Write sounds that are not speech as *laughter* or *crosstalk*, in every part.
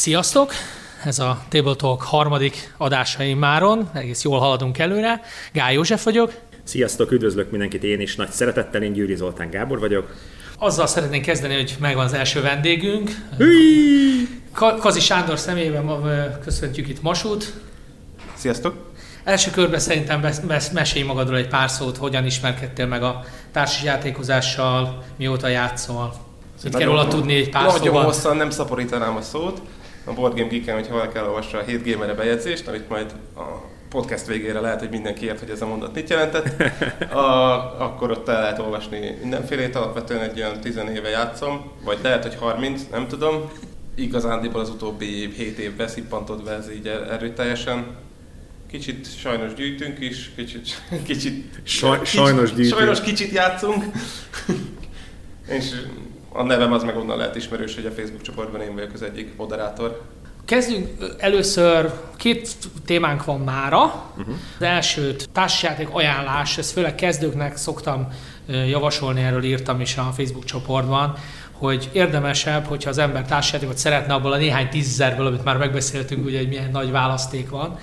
Sziasztok! Ez a Table Talk harmadik adása máron, egész jól haladunk előre. Gály József vagyok. Sziasztok, üdvözlök mindenkit én is, nagy szeretettel, én Győri Zoltán Gábor vagyok. Azzal szeretnénk kezdeni, hogy megvan az első vendégünk. Kazi Sándor személyében köszöntjük itt Masút. Sziasztok! Első körben szerintem mesélj magadról egy pár szót, hogyan ismerkedtél meg a társasjátékozással, mióta játszol. Szóval kell róla tudni egy pár Nagyon hosszan nem szaporítanám a szót. A Board Game Geek-en, hogyha valaki elolvassa a 7 gamer bejegyzést, amit majd a podcast végére lehet, hogy mindenki ért, hogy ez a mondat mit jelentett, *laughs* a, akkor ott el lehet olvasni mindenfélét, alapvetően egy olyan 10 éve játszom, vagy lehet, hogy 30, nem tudom. Igazándiból az utóbbi 7 év beszippantott be ez így erőteljesen. Kicsit sajnos gyűjtünk is, kicsit, kicsit, Saj, kicsit sajnos gyűjtünk. Sajnos kicsit játszunk. *laughs* És a nevem az meg onnan lehet ismerős, hogy a Facebook csoportban én vagyok az egyik moderátor. Kezdjünk először, két témánk van mára. Uh-huh. Az elsőt társasjáték ajánlás, ezt főleg kezdőknek szoktam javasolni, erről írtam is a Facebook csoportban, hogy érdemesebb, hogyha az ember társasjátékot szeretne abból a néhány tízzerből, amit már megbeszéltünk, ugye, hogy milyen nagy választék van. Uh-huh.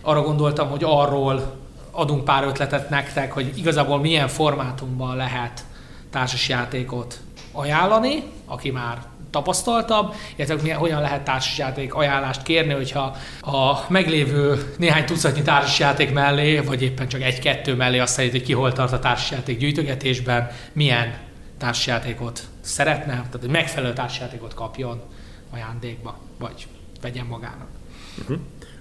Arra gondoltam, hogy arról adunk pár ötletet nektek, hogy igazából milyen formátumban lehet társasjátékot ajánlani, aki már tapasztaltabb, illetve hogyan lehet társasjáték ajánlást kérni, hogyha a meglévő néhány tucatnyi társasjáték mellé, vagy éppen csak egy-kettő mellé azt szerint, hogy ki hol tart a társasjáték gyűjtögetésben, milyen társasjátékot szeretne, tehát hogy megfelelő társasjátékot kapjon ajándékba, vagy vegyen magának. Uh-huh.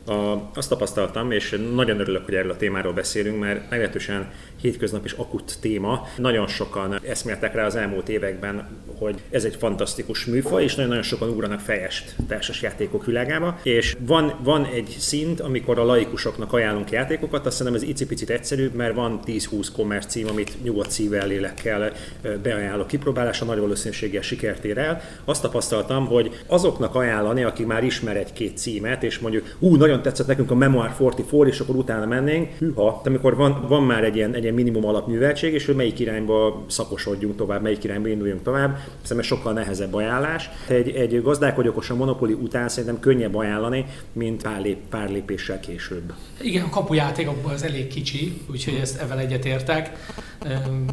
A, azt tapasztaltam, és nagyon örülök, hogy erről a témáról beszélünk, mert meglehetősen hétköznap és akut téma. Nagyon sokan eszméltek rá az elmúlt években, hogy ez egy fantasztikus műfaj, és nagyon-nagyon sokan ugranak fejest társas játékok világába. És van, van egy szint, amikor a laikusoknak ajánlunk játékokat, azt hiszem ez icipicit egyszerűbb, mert van 10-20 commerce cím, amit nyugodt szívvel, lélekkel beajánlok kipróbálásra, nagy valószínűséggel sikert ér el. Azt tapasztaltam, hogy azoknak ajánlani, aki már ismer egy-két címet, és mondjuk, ú, nagyon tetszett nekünk a Memoir 44, és akkor utána mennénk, hűha, amikor van, van már egy ilyen, egy ilyen minimum alapműveltség, és hogy melyik irányba szakosodjunk tovább, melyik irányba induljunk tovább. Szerintem sokkal nehezebb ajánlás. Egy, egy gazdálkodj okosan monopoli után szerintem könnyebb ajánlani, mint pár, lép, pár lépéssel később. Igen, a kapujátékokból az elég kicsi, úgyhogy ezt evel egyetértek.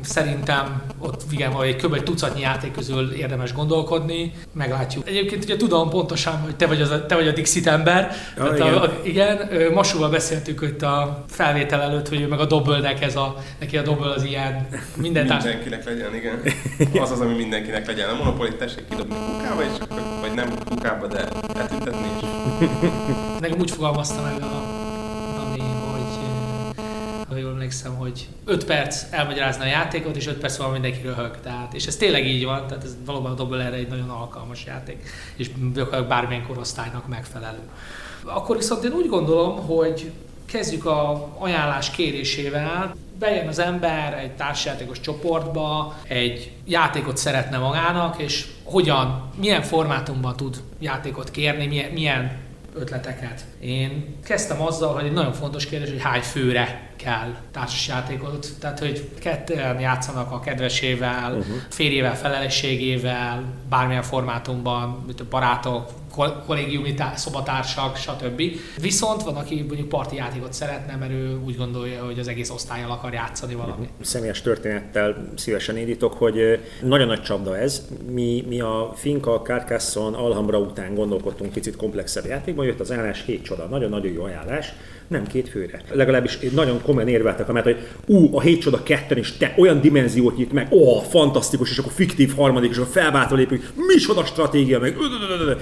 Szerintem ott igen, vagy egy kb. egy tucatnyi játék közül érdemes gondolkodni, meglátjuk. Egyébként ugye tudom pontosan, hogy te vagy, az, te vagy a Dixit ember. Ja, igen. A, a, igen, Masúval beszéltük itt a felvétel előtt, hogy meg a dobbölnek ez a, neki a dobböl az ilyen minden Mindenkinek legyen, igen. Az az, ami mindenkinek legyen. A monopolit tessék kidobni kukába, és akkor, vagy nem kukába, de eltüntetni is. Nekem úgy fogalmazta meg a ha jól emlékszem, hogy 5 perc elmagyarázni a játékot, és 5 perc van mindenki röhög. Tehát, és ez tényleg így van, tehát ez valóban a Double erre egy nagyon alkalmas játék, és bármilyen korosztálynak megfelelő. Akkor viszont én úgy gondolom, hogy kezdjük a ajánlás kérésével. Bejön az ember egy társjátékos csoportba, egy játékot szeretne magának, és hogyan, milyen formátumban tud játékot kérni, milyen, milyen ötleteket. Én kezdtem azzal, hogy egy nagyon fontos kérdés, hogy hány főre kell társasjátékot. Tehát, hogy ketten játszanak a kedvesével, uh-huh. férjével, felelősségével, bármilyen formátumban, mint a barátok, kollégiumi szobatársak, stb. Viszont van, aki mondjuk parti játékot szeretne, mert ő úgy gondolja, hogy az egész osztályjal akar játszani valami. Uh-huh. Személyes történettel szívesen indítok, hogy nagyon nagy csapda ez. Mi, mi a Finka, Carcassonne, Alhambra után gondolkodtunk picit komplexebb játékban, jött az állás hét csoda, nagyon-nagyon jó ajánlás nem két főre. Legalábbis nagyon komolyan érveltek, mert hogy ú, a hét csoda ketten is te olyan dimenziót nyit meg, ó, fantasztikus, és akkor fiktív harmadik, és a felváltva lépünk, csoda stratégia, meg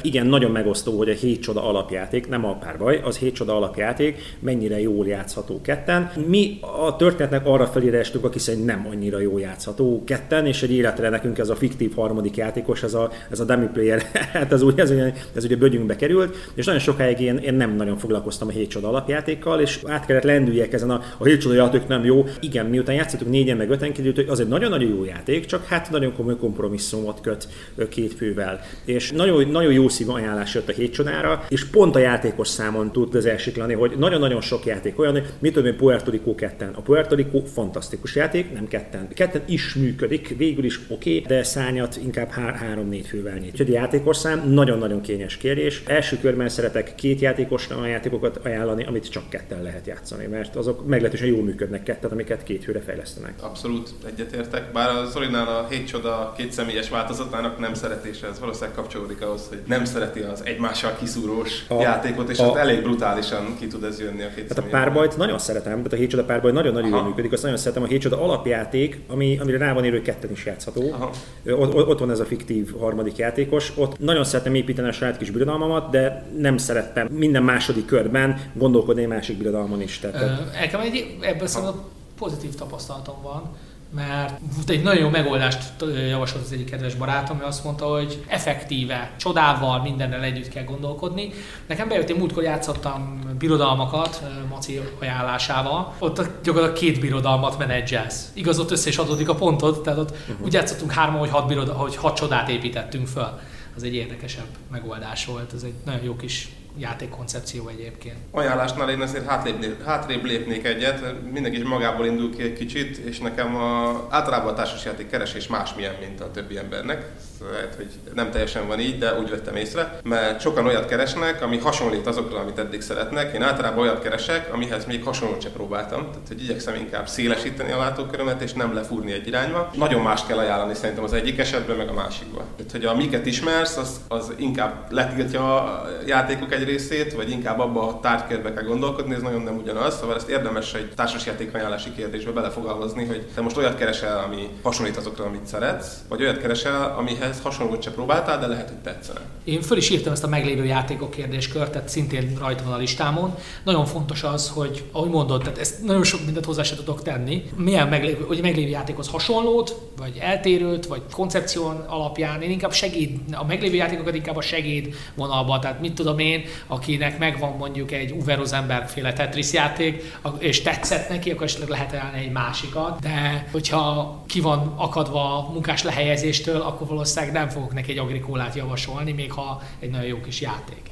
igen, nagyon megosztó, hogy a hét csoda alapjáték, nem a párbaj, az hét csoda alapjáték, mennyire jól játszható ketten. Mi a történetnek arra felére estünk, aki szerint nem annyira jó játszható ketten, és egy életre nekünk ez a fiktív harmadik játékos, ez a, ez a dummy player, *laughs* hát ez, ugye, ez, ugye, ez ugye bögyünkbe került, és nagyon sokáig én, én nem nagyon foglalkoztam a hét csoda alapjáték játékkal, és át kellett lendüljek ezen a, a játék nem jó. Igen, miután játszottuk négyen meg öten kiderült, hogy az egy nagyon-nagyon jó játék, csak hát nagyon komoly kompromisszumot köt két fővel. És nagyon, nagyon jó szív ajánlás jött a hét és pont a játékos számon tud az elsiklani, hogy nagyon-nagyon sok játék olyan, hogy mit tudom én, Puerto Rico ketten. A Puerto Rico fantasztikus játék, nem ketten. Ketten is működik, végül is oké, okay, de szányat inkább három-négy fővel nyit. Úgyhogy a játékos szám nagyon-nagyon kényes kérdés. Első körben szeretek két játékos a játékokat ajánlani, amit csak ketten lehet játszani, mert azok meglehetősen jól működnek ketten, amiket két főre fejlesztenek. Abszolút egyetértek, bár a Zorinál a hét csoda két személyes változatának nem szeretése, ez valószínűleg kapcsolódik ahhoz, hogy nem szereti az egymással kiszúrós a, játékot, és a, ott elég brutálisan ki tud ez jönni a két Hát a párbajt nagyon szeretem, tehát a hét csoda párbaj nagyon-nagyon jól működik, azt nagyon szeretem. A hét csoda alapjáték, ami, amire rá van hogy ketten is játszható. Aha. Ott, ott, van ez a fiktív harmadik játékos. Ott nagyon szeretem építeni a saját kis birodalmamat, de nem szerettem minden második körben gondolkodni másik birodalmon is. Tehát, Nekem egy ebből szóval pozitív tapasztalatom van mert egy nagyon jó megoldást javasolt az egyik kedves barátom, ami azt mondta, hogy effektíve, csodával, mindennel együtt kell gondolkodni. Nekem bejött, én múltkor játszottam birodalmakat Maci ajánlásával, ott gyakorlatilag két birodalmat menedzselsz. Igaz, ott össze is adódik a pontod, tehát ott uh-huh. úgy játszottunk hárman, hogy hat, birodal, hogy hat csodát építettünk föl. Az egy érdekesebb megoldás volt, ez egy nagyon jó kis játékkoncepció egyébként. Ajánlásnál én azért hátrébb, hátrébb lépnék egyet, mindenki is magából indul ki egy kicsit, és nekem a, általában a társasjáték keresés másmilyen, mint a többi embernek. Lehet, hogy nem teljesen van így, de úgy vettem észre, mert sokan olyat keresnek, ami hasonlít azokra, amit eddig szeretnek. Én általában olyat keresek, amihez még hasonlót sem próbáltam, tehát hogy igyekszem inkább szélesíteni a látókörömet, és nem lefúrni egy irányba. Nagyon más kell ajánlani szerintem az egyik esetben, meg a másikban. Tehát, hogy amiket ismersz, az, az inkább letiltja a játékok egy részét, vagy inkább abba a tárgykörbe kell gondolkodni, ez nagyon nem ugyanaz, szóval ezt érdemes egy társasjáték ajánlási kérdésbe belefogalmazni, hogy te most olyat keresel, ami hasonlít azokra, amit szeretsz, vagy olyat keresel, amihez hasonlót se próbáltál, de lehet, hogy tetszene. Én föl is írtam ezt a meglévő játékok kérdéskört, tehát szintén rajta van a listámon. Nagyon fontos az, hogy ahogy mondod, tehát ezt nagyon sok mindent hozzá se tudok tenni. Milyen meglévő, hogy meglévő játékhoz hasonlót, vagy eltérőt, vagy koncepció alapján. Én inkább segít, a meglévő játékokat inkább a segéd vonalba, tehát mit tudom én, akinek megvan mondjuk egy Uwe Rosenberg féle Tetris játék, és tetszett neki, akkor esetleg lehet ajánlani egy másikat, de hogyha ki van akadva a munkás lehelyezéstől, akkor valószínűleg nem fogok neki egy agrikólát javasolni, még ha egy nagyon jó kis játék.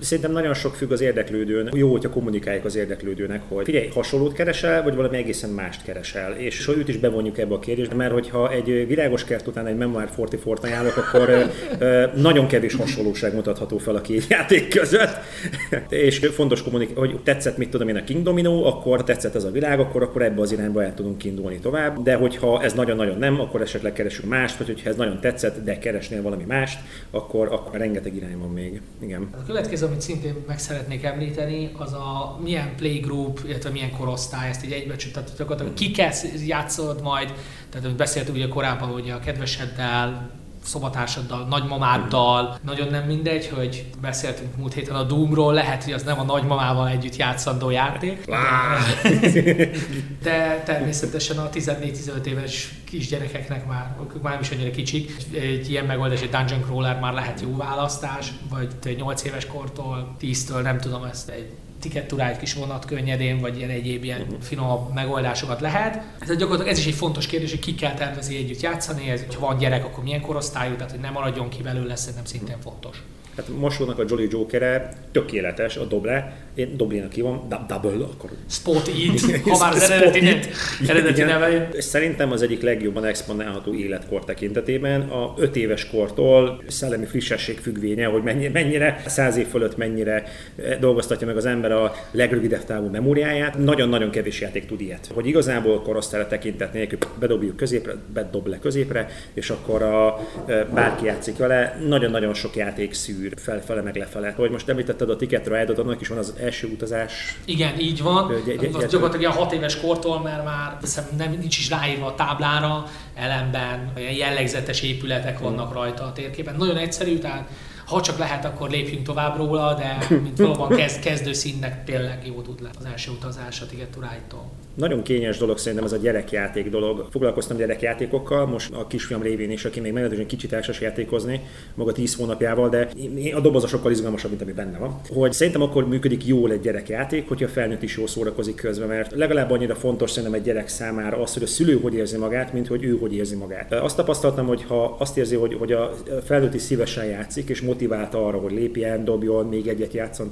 Szerintem nagyon sok függ az érdeklődőn. Jó, hogyha kommunikáljuk az érdeklődőnek, hogy figyelj, hasonlót keresel, vagy valami egészen mást keresel. És őt is bevonjuk ebbe a kérdésbe, mert hogyha egy virágos kert után egy Memoir 44-t ajánlok, akkor nagyon kevés hasonlóság mutatható fel a két játék között *laughs* és fontos kommunikálni, hogy tetszett, mit tudom én, a King Domino, akkor tetszett ez a világ, akkor, akkor ebbe az irányba el tudunk indulni tovább. De hogyha ez nagyon-nagyon nem, akkor esetleg keresünk mást, vagy hogyha ez nagyon tetszett, de keresnél valami mást, akkor, akkor rengeteg irány van még. Igen. A következő, amit szintén meg szeretnék említeni, az a milyen playgroup, illetve milyen korosztály, ezt így egybe tehát gyakorlatilag kikkel játszod majd, tehát beszéltük ugye korábban, hogy a kedveseddel, szobatársaddal, nagymamáddal. Nagyon nem mindegy, hogy beszéltünk múlt héten a Doomról, lehet, hogy az nem a nagymamával együtt játszandó játék. De, de természetesen a 14-15 éves kisgyerekeknek már, ők már nem is annyira kicsik, egy ilyen megoldás, egy Dungeon Crawler már lehet jó választás, vagy 8 éves kortól, 10-től nem tudom ezt egy tiketturá egy kis vonat könnyedén, vagy ilyen egyéb ilyen uh-huh. finomabb megoldásokat lehet. Ez gyakorlatilag ez is egy fontos kérdés, hogy ki kell tervezi együtt játszani, ez, ha van gyerek, akkor milyen korosztályú, tehát hogy nem maradjon ki belőle, szerintem szintén fontos. Hát Mosónak a Jolly Jokere tökéletes, a doble, én doblénak hívom, double, akkor... Spot Eat, *laughs* ha már az eredeti, eredeti neve. Szerintem az egyik legjobban exponálható életkor tekintetében a 5 éves kortól szellemi frissesség függvénye, hogy mennyire, mennyire száz év fölött mennyire eh, dolgoztatja meg az ember a legrövidebb távú memóriáját. Nagyon-nagyon kevés játék tud ilyet. Hogy igazából korosztályra tekintet nélkül bedobjuk középre, bedob le középre, és akkor a, eh, bárki játszik vele. Nagyon-nagyon sok játék szűr űr felfele meg lefele. Hogy most említetted a Ticket Ride-ot, annak is van az első utazás. Igen, így van. Gy- gy- az gyakorlatilag ilyen hat éves kortól, mert már nem, nincs is ráírva a táblára, elemben olyan jellegzetes épületek vannak rajta a térképen. Nagyon egyszerű, tehát ha csak lehet, akkor lépjünk tovább róla, de *laughs* mint valóban kezd, kezdő színnek tényleg jó tud le az első utazás a Ticket to. Nagyon kényes dolog szerintem ez a gyerekjáték dolog. Foglalkoztam gyerekjátékokkal, most a kisfiam révén is, aki még meglehetősen kicsit társas játékozni, maga 10 hónapjával, de a doboz a sokkal izgalmasabb, mint ami benne van. Hogy szerintem akkor működik jól egy gyerekjáték, hogyha a felnőtt is jól szórakozik közben, mert legalább annyira fontos szerintem egy gyerek számára az, hogy a szülő hogy érzi magát, mint hogy ő hogy érzi magát. Azt tapasztaltam, hogy ha azt érzi, hogy, hogy a felnőtt is szívesen játszik, és motiválta arra, hogy lépjen, dobjon, még egyet játszon,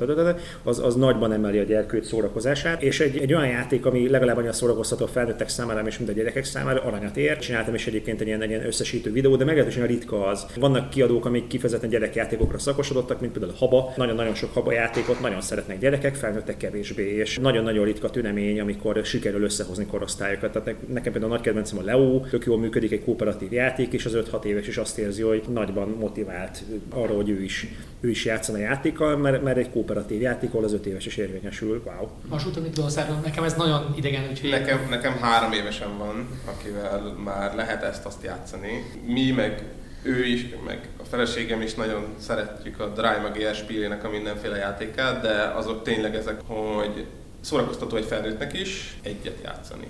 az, az nagyban emeli a gyerkőt szórakozását, és egy, egy olyan játék, ami legalább szórakoztató a felnőttek számára, és mint a gyerekek számára, aranyat ér. Csináltam is egyébként egy ilyen, egy ilyen összesítő videó, de meglehetősen ritka az. Vannak kiadók, amik kifejezetten gyerekjátékokra szakosodottak, mint például a Haba. Nagyon-nagyon sok Haba játékot nagyon szeretnek gyerekek, felnőttek kevésbé, és nagyon-nagyon ritka tünemény, amikor sikerül összehozni korosztályokat. Tehát nekem például a nagy kedvencem a Leo, tök jól működik egy kooperatív játék, és az 5-6 éves is azt érzi, hogy nagyban motivált arra, hogy ő is, ő is játszan játékkal, mert, mert egy kooperatív játék, ahol az 5 éves is érvényesül. Wow. Vasúton mit nekem ez nagyon idegen, úgyhogy... Nekem, nekem három évesen van, akivel már lehet ezt azt játszani. Mi meg ő is, meg a feleségem is nagyon szeretjük a Dry meg ESP-nek a mindenféle játékát, de azok tényleg ezek, hogy szórakoztató egy felnőttnek is egyet játszani.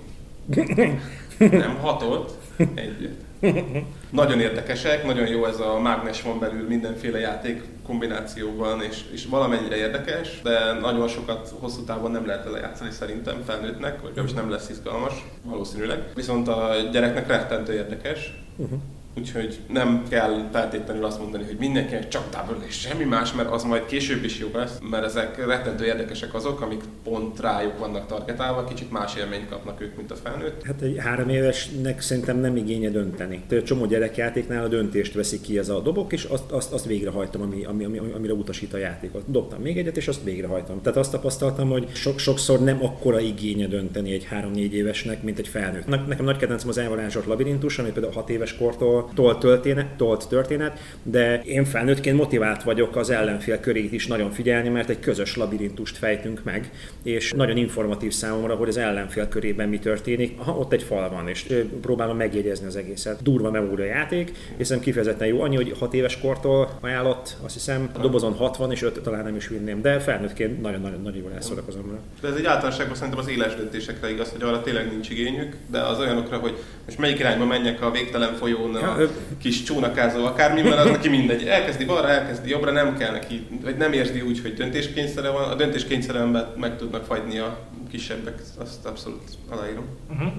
*laughs* Nem hatot, egyet. *laughs* Nagyon érdekesek, nagyon jó ez a mágnes van belül mindenféle játék kombinációban, és, és valamennyire érdekes, de nagyon sokat hosszú távon nem lehet vele játszani szerintem felnőttnek, vagy nem lesz izgalmas, valószínűleg. Viszont a gyereknek rettentő érdekes, uh-huh. Úgyhogy nem kell feltétlenül azt mondani, hogy mindenkinek csak távol és semmi más, mert az majd később is jó lesz, mert ezek rettentő érdekesek azok, amik pont rájuk vannak targetálva, kicsit más élményt kapnak ők, mint a felnőtt. Hát egy három évesnek szerintem nem igénye dönteni. Tehát csomó gyerekjátéknál a döntést veszik ki ez a dobok, és azt, azt, azt végrehajtom, ami, ami, ami, amire utasít a játékot. Dobtam még egyet, és azt végrehajtom. Tehát azt tapasztaltam, hogy sok, sokszor nem akkora igénye dönteni egy három-négy évesnek, mint egy felnőtt. Nekem nagy kedvencem az elvarázsolt labirintus, ami például hat éves kortól tolt történet, tolt történet, de én felnőttként motivált vagyok az ellenfél körét is nagyon figyelni, mert egy közös labirintust fejtünk meg, és nagyon informatív számomra, hogy az ellenfél körében mi történik. Ha ott egy fal van, és próbálom megjegyezni az egészet. Durva memória játék, hiszen kifejezetten jó, annyi, hogy 6 éves kortól ajánlott, azt hiszem, a dobozon 60 és 5 talán nem is vinném, de felnőttként nagyon-nagyon nagyon jól elszórakozom. De ez egy általánosságban szerintem az éles döntésekre igaz, hogy arra tényleg nincs igényük, de az olyanokra, hogy most melyik irányba menjek a végtelen folyón, ja, kis csónakázó akármi, mert az neki mindegy. Elkezdi balra, elkezdi jobbra, nem kell neki, vagy nem érzi úgy, hogy döntéskényszere van. A döntéskényszeremben meg tudnak fagyni a kisebbek, azt abszolút aláírom. Uh-huh.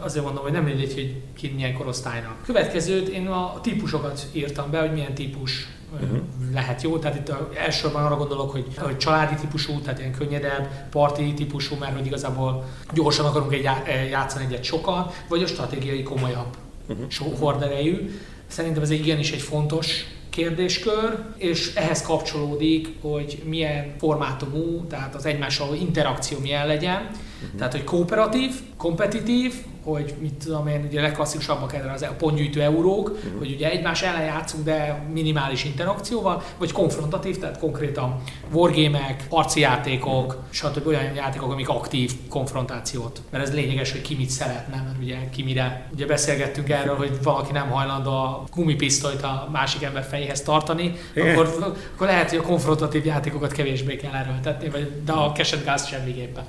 Azért mondom, hogy nem mindegy, hogy ki milyen korosztálynak. Következőt én a típusokat írtam be, hogy milyen típus uh-huh. lehet jó. Tehát itt elsősorban arra gondolok, hogy, hogy családi típusú, tehát ilyen könnyedebb, parti típusú, mert hogy igazából gyorsan akarunk egy játszani egyet sokan, vagy a stratégiai komolyabb uh-huh. horderejű. Szerintem ez igenis egy fontos kérdéskör, és ehhez kapcsolódik, hogy milyen formátumú, tehát az egymással interakció milyen legyen. Uh-huh. Tehát, hogy kooperatív, kompetitív, hogy mit tudom én, ugye legklasszikusabbak erre az a pontgyűjtő eurók, uh-huh. hogy ugye egymás ellen játszunk, de minimális interakcióval, vagy konfrontatív, tehát konkrétan wargamek, harci játékok, stb. olyan játékok, amik aktív konfrontációt. Mert ez lényeges, hogy ki mit szeretne, mert ugye ki mire. Ugye beszélgettünk erről, hogy valaki nem hajlandó a gumipisztolyt a másik ember fejéhez tartani, akkor, akkor lehet, hogy a konfrontatív játékokat kevésbé kell erőltetni, vagy, de a kesetgáz semmiképpen.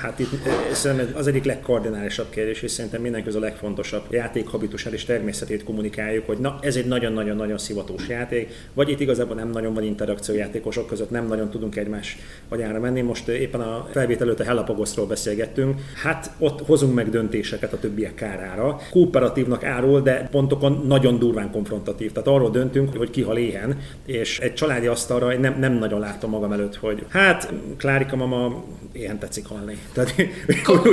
Hát itt szerintem az egyik legkardinálisabb kérdés, és szerintem mindenki a legfontosabb játékhabitusát és természetét kommunikáljuk, hogy na, ez egy nagyon-nagyon-nagyon szivatós játék, vagy itt igazából nem nagyon van interakció játékosok között, nem nagyon tudunk egymás agyára menni. Most éppen a felvétel előtt a Hellapagoszról beszélgettünk. Hát ott hozunk meg döntéseket a többiek kárára. Kooperatívnak árul, de pontokon nagyon durván konfrontatív. Tehát arról döntünk, hogy ki hal éhen, és egy családi asztalra nem, nem nagyon látom magam előtt, hogy hát Klárika mama ilyen tetszik halni. Tehát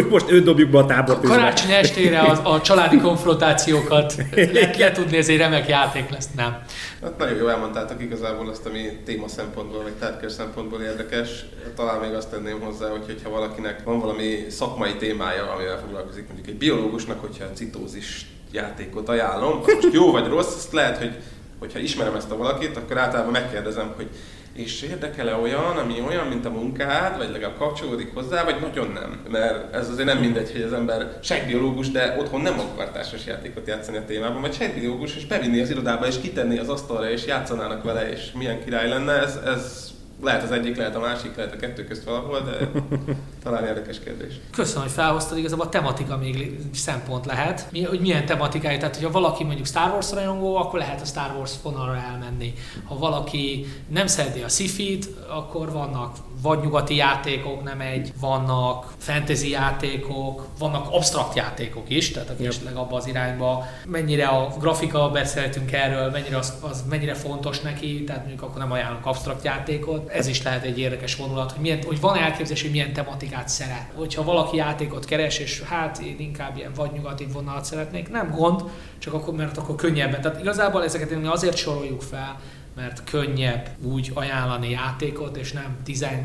most őt dobjuk be a tábort. Karácsony estére a, a családi konfrontációkat le, le tudni, ez egy remek játék lesz, nem? Hát nagyon jó elmondtátok igazából azt, ami téma szempontból, vagy tárgykör szempontból érdekes. Talán még azt tenném hozzá, hogy ha valakinek van valami szakmai témája, amivel foglalkozik, mondjuk egy biológusnak, hogyha a citózis játékot ajánlom, most jó vagy rossz, azt lehet, hogy hogyha ismerem ezt a valakit, akkor általában megkérdezem, hogy és érdekele olyan, ami olyan, mint a munkád, vagy legalább kapcsolódik hozzá, vagy nagyon nem. Mert ez azért nem mindegy, hogy az ember segbiológus, de otthon nem akar társas játékot játszani a témában, vagy segbiológus, és bevinni az irodába, és kitenni az asztalra, és játszanának vele, és milyen király lenne, ez, ez lehet az egyik, lehet a másik, lehet a kettő közt valahol, de *laughs* talán érdekes kérdés. Köszönöm, hogy felhoztad, igazából a tematika még szempont lehet, Mi, hogy milyen tematikai, tehát hogyha valaki mondjuk Star Wars rajongó, akkor lehet a Star Wars vonalra elmenni. Ha valaki nem szereti a sci akkor vannak vagy nyugati játékok, nem egy, vannak fantasy játékok, vannak absztrakt játékok is, tehát aki esetleg abba az irányba, mennyire a grafika, beszéltünk erről, mennyire az, az mennyire fontos neki, tehát mondjuk akkor nem ajánlok absztrakt játékot. Ez is lehet egy érdekes vonulat, hogy, milyen, hogy van elképzelés, hogy milyen tematikát szeret. Hogyha valaki játékot keres, és hát én inkább ilyen vagy nyugati vonalat szeretnék, nem gond, csak akkor, mert akkor könnyebben. Tehát igazából ezeket azért soroljuk fel, mert könnyebb úgy ajánlani játékot, és nem 15,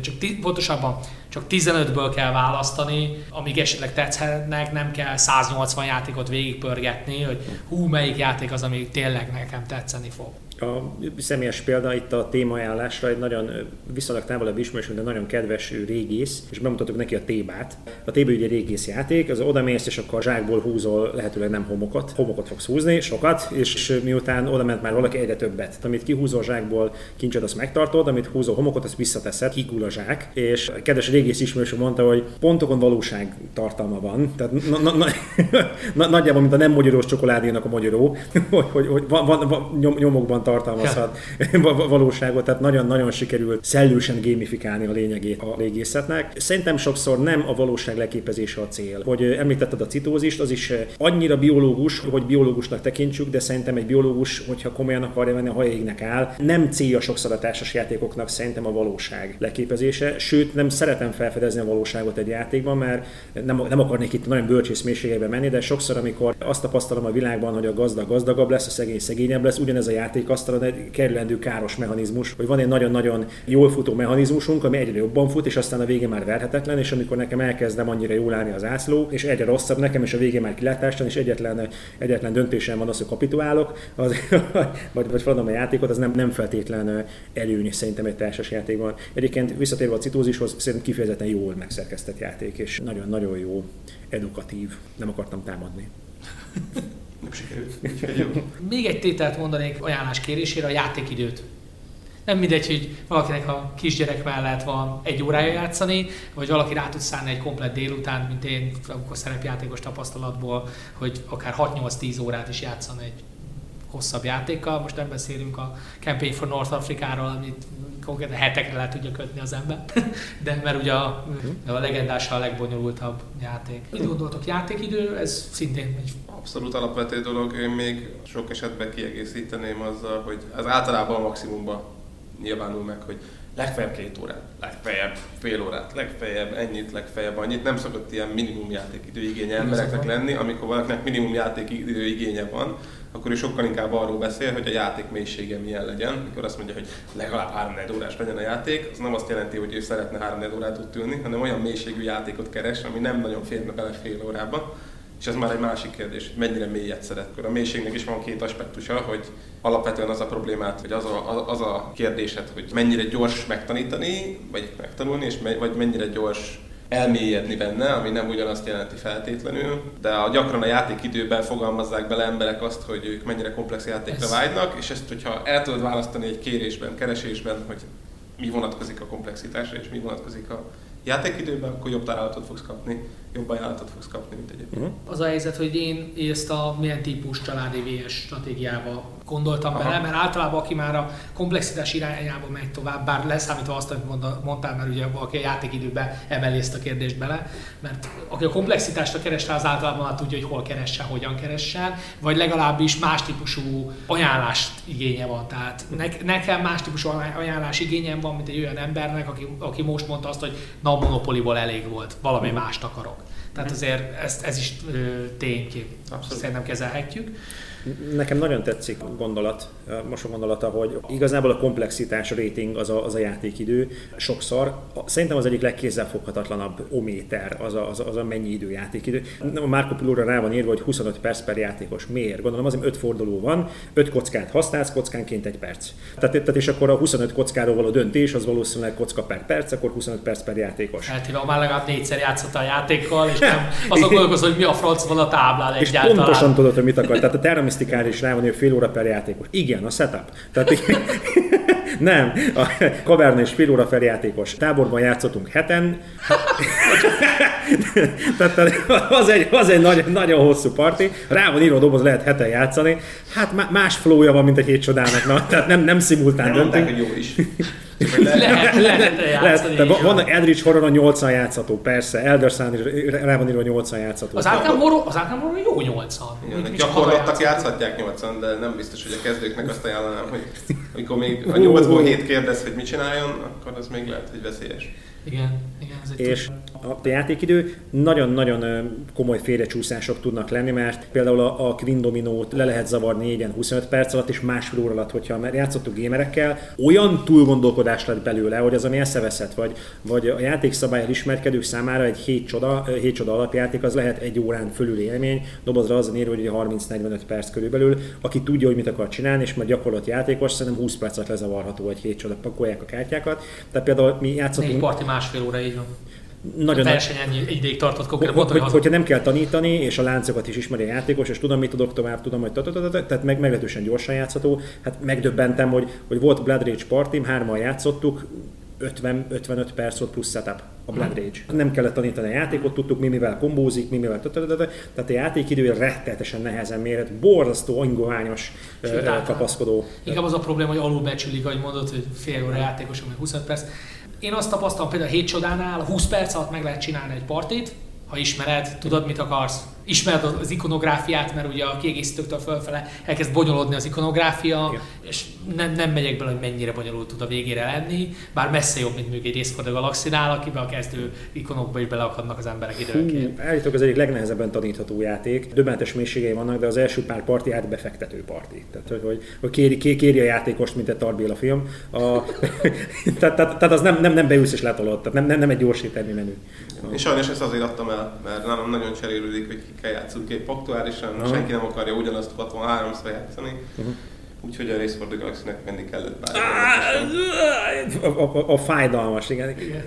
csak pontosabban csak 15-ből kell választani, amíg esetleg tetszhetnek, nem kell 180 játékot végigpörgetni, hogy hú, melyik játék az, ami tényleg nekem tetszeni fog a személyes példa itt a témaajánlásra egy nagyon viszonylag távolabb ismerősünk, de nagyon kedves régész, és bemutattuk neki a tébát. A téba ugye régész játék, az oda mész, és akkor zsákból húzol lehetőleg nem homokot, homokot fogsz húzni, sokat, és miután oda ment már valaki egyre többet. Amit kihúzol zsákból kincset, azt megtartod, amit húzol homokot, azt visszateszed, kikul a zsák, és a kedves régész ismerősünk mondta, hogy pontokon valóság tartalma van. Tehát na, na, na, *laughs* na, nagyjából, mint a nem magyarós csokoládénak a magyaró, *laughs* hogy, hogy, hogy van, van, van, nyomokban tartalmazhat *laughs* valóságot, tehát nagyon-nagyon sikerült szellősen gamifikálni a lényegét a régészetnek. Szerintem sokszor nem a valóság leképezése a cél. Hogy említetted a citózist, az is annyira biológus, hogy biológusnak tekintsük, de szerintem egy biológus, hogyha komolyan akarja venni, a hajégnek áll, nem célja sokszor a társas játékoknak szerintem a valóság leképezése, sőt nem szeretem felfedezni a valóságot egy játékban, mert nem, nem akarnék itt nagyon bölcsész mélységeibe menni, de sokszor, amikor azt tapasztalom a világban, hogy a gazdag gazdagabb lesz, a szegény szegényebb lesz, ugyanez a játék asztalon egy kerülendő káros mechanizmus, hogy van egy nagyon-nagyon jól futó mechanizmusunk, ami egyre jobban fut, és aztán a végén már verhetetlen, és amikor nekem elkezdem annyira jól állni az ászló, és egyre rosszabb nekem, és a végén már kilátástalan, és egyetlen, egyetlen döntésem van az, hogy kapitulálok, az, *laughs* vagy, vagy feladom a játékot, az nem, nem feltétlen előny szerintem egy társas játékban. Egyébként visszatérve a citózishoz, szerintem kifejezetten jól megszerkesztett játék, és nagyon-nagyon jó, edukatív. Nem akartam támadni. *laughs* Nem sikerült. Még egy tételt mondanék ajánlás kérésére, a játékidőt. Nem mindegy, hogy valakinek a kisgyerek mellett van egy órája játszani, vagy valaki rá tud szállni egy komplet délután, mint én, akkor szerepjátékos tapasztalatból, hogy akár 6-8-10 órát is játszani egy hosszabb játékkal. Most nem beszélünk a Campaign for North Afrikáról, amit konkrétan hetekre le tudja kötni az ember. *laughs* De mert ugye a, a legendás a legbonyolultabb játék. Mit gondoltok, játékidő? Ez szintén egy abszolút alapvető dolog. Én még sok esetben kiegészíteném azzal, hogy az általában a maximumban nyilvánul meg, hogy legfeljebb két órát, legfeljebb fél órát, legfeljebb ennyit, legfeljebb annyit. Nem szokott ilyen minimum játékidő igénye embereknek lenni, amikor valakinek minimum játékidő igénye van, akkor ő sokkal inkább arról beszél, hogy a játék mélysége milyen legyen. Mikor azt mondja, hogy legalább 3 órás legyen a játék, az nem azt jelenti, hogy ő szeretne 3 órát ott ülni, hanem olyan mélységű játékot keres, ami nem nagyon férne bele fél órába. És ez már egy másik kérdés, hogy mennyire mélyet szeret. A mélységnek is van két aspektusa, hogy alapvetően az a problémát, hogy az a, az a kérdésed, hogy mennyire gyors megtanítani, vagy megtanulni, és vagy mennyire gyors elmélyedni benne, ami nem ugyanazt jelenti feltétlenül, de a, gyakran a játékidőben fogalmazzák bele emberek azt, hogy ők mennyire komplex játékra Ez... vágynak, és ezt, hogyha el tudod választani egy kérésben, keresésben, hogy mi vonatkozik a komplexitásra, és mi vonatkozik a játékidőben, akkor jobb találatot fogsz kapni, jobb ajánlatot fogsz kapni, mint egyébként. Uh-huh. Az a helyzet, hogy én ezt a milyen típus családi VS stratégiába gondoltam Aha. bele, mert általában aki már a komplexitás irányába megy tovább, bár leszámítva azt, amit mondtál, mert ugye aki a játékidőben emeli ezt a kérdést bele, mert aki a komplexitásra keres rá, az általában már tudja, hogy hol keressen, hogyan keressen, vagy legalábbis más típusú ajánlást igénye van. Tehát ne, nekem más típusú ajánlás igényem van, mint egy olyan embernek, aki, aki most mondta azt, hogy na a monopoliból elég volt, valami uh-huh. mást akarok. Tehát azért ez, ez is tényként szerintem kezelhetjük. Nekem nagyon tetszik a gondolat, most a gondolata, hogy igazából a komplexitás rating az a, az a játékidő. Sokszor szerintem az egyik legkézzelfoghatatlanabb ométer az a, az a, az a mennyi idő játékidő. A Marco Pilóra rá van írva, hogy 25 perc per játékos. Miért? Gondolom azért 5 forduló van, 5 kockát használsz, kockánként egy perc. Tehát, tehát és akkor a 25 kockáról való döntés az valószínűleg kocka per perc, akkor 25 perc per játékos. Hát, már legalább négyszer játszott a játékkal, és nem azon gondolkozol, hogy mi a franc van a táblán és egyáltalán. pontosan tudod, hogy mit akar. Tehát a terramisztikára is rá van, hogy fél óra per játékos. Igen, a setup. Tehát *laughs* nem, a Kavern és fél óra per játékos. Táborban játszottunk heten. *laughs* Tehát az egy, az egy nagyon, nagyon hosszú parti. Rá van írva a doboz, lehet heten játszani. Hát más flója van, mint egy hét csodának. Na, tehát nem, nem szimultán döntünk. hogy jó is. *laughs* lehet, lehet, *laughs* lehet, lehet van Eldritch Horror 8 játszható, persze, Elder Sun rá van írva 8 játszható. Az Arkham Horror, az Arkham Horror jó 8 Igen, gyakorlattak játszhatják 8 de nem biztos, hogy a kezdőknek azt ajánlanám, hogy amikor még a 8-ból 7 kérdez, hogy mit csináljon, akkor az még lehet, hogy veszélyes. Igen, igen. Ez egy és a játékidő nagyon-nagyon komoly félrecsúszások tudnak lenni, mert például a, a Queen Dominót le lehet zavarni négyen 25 perc alatt, és másfél óra alatt, hogyha mert játszottuk gémerekkel, olyan túlgondolkodás lett belőle, hogy az, ami eszeveszett, vagy, vagy a játékszabályal ismerkedők számára egy 7 csoda, 7 csoda alapjáték az lehet egy órán fölül élmény, dobozra az a nér, hogy 30-45 perc körülbelül, aki tudja, hogy mit akar csinálni, és majd gyakorlott játékos, szerintem 20 percet lezavarható egy 7 csoda, pakolják a kártyákat. Tehát például mi játszottunk... Négy parti másfél óra, így van nagyon a verseny ennyi ideig tartott konkrétan. Hogy, hogy, hogyha nem kell tanítani, és a láncokat is ismeri a játékos, és tudom, mit tudok tovább, tudom, hogy tehát meg, meglehetősen gyorsan játszható. Hát megdöbbentem, hogy, hogy volt Blood Rage Party, hárman játszottuk, 50-55 perc volt plusz setup a Blood Rage. Nem kellett tanítani a játékot, tudtuk mi mivel kombózik, mi mivel tehát a játékidő rettenetesen nehezen méret, borzasztó, angoványos kapaszkodó. Inkább az a probléma, hogy alulbecsülik, ahogy mondod, hogy fél óra játékos, meg 25 perc. Én azt tapasztalom például a 7 csodánál, 20 perc alatt meg lehet csinálni egy partit, ha ismered, tudod, mit akarsz, ismered az ikonográfiát, mert ugye a kiegészítőktől fölfele elkezd bonyolódni az ikonográfia, Igen. és nem, nem megyek bele, hogy mennyire bonyolult tud a végére lenni, bár messze jobb, mint mondjuk egy Race a Galaxy-nál, akiben a kezdő ikonokba is beleakadnak az emberek időnként. Állítok, az egyik legnehezebben tanítható játék. Döbbenetes mélységei vannak, de az első pár parti át befektető parti. Tehát, hogy, hogy, hogy kéri, kéri, a játékost, mint egy Tarbéla film. A, *laughs* tehát, tehát, tehát, az nem, nem, nem beülsz és letolod, tehát nem, nem, nem egy gyorsítani menü. És sajnos ezt azért adtam el, mert nálam nagyon cserélődik, hogy kell játszunk épp aktuálisan, Aha. senki nem akarja ugyanazt 63-szor játszani. Uh-huh. Úgyhogy a Race for the Galaxy-nek menni kellett bár. A, a, a, a, fájdalmas, igen. igen.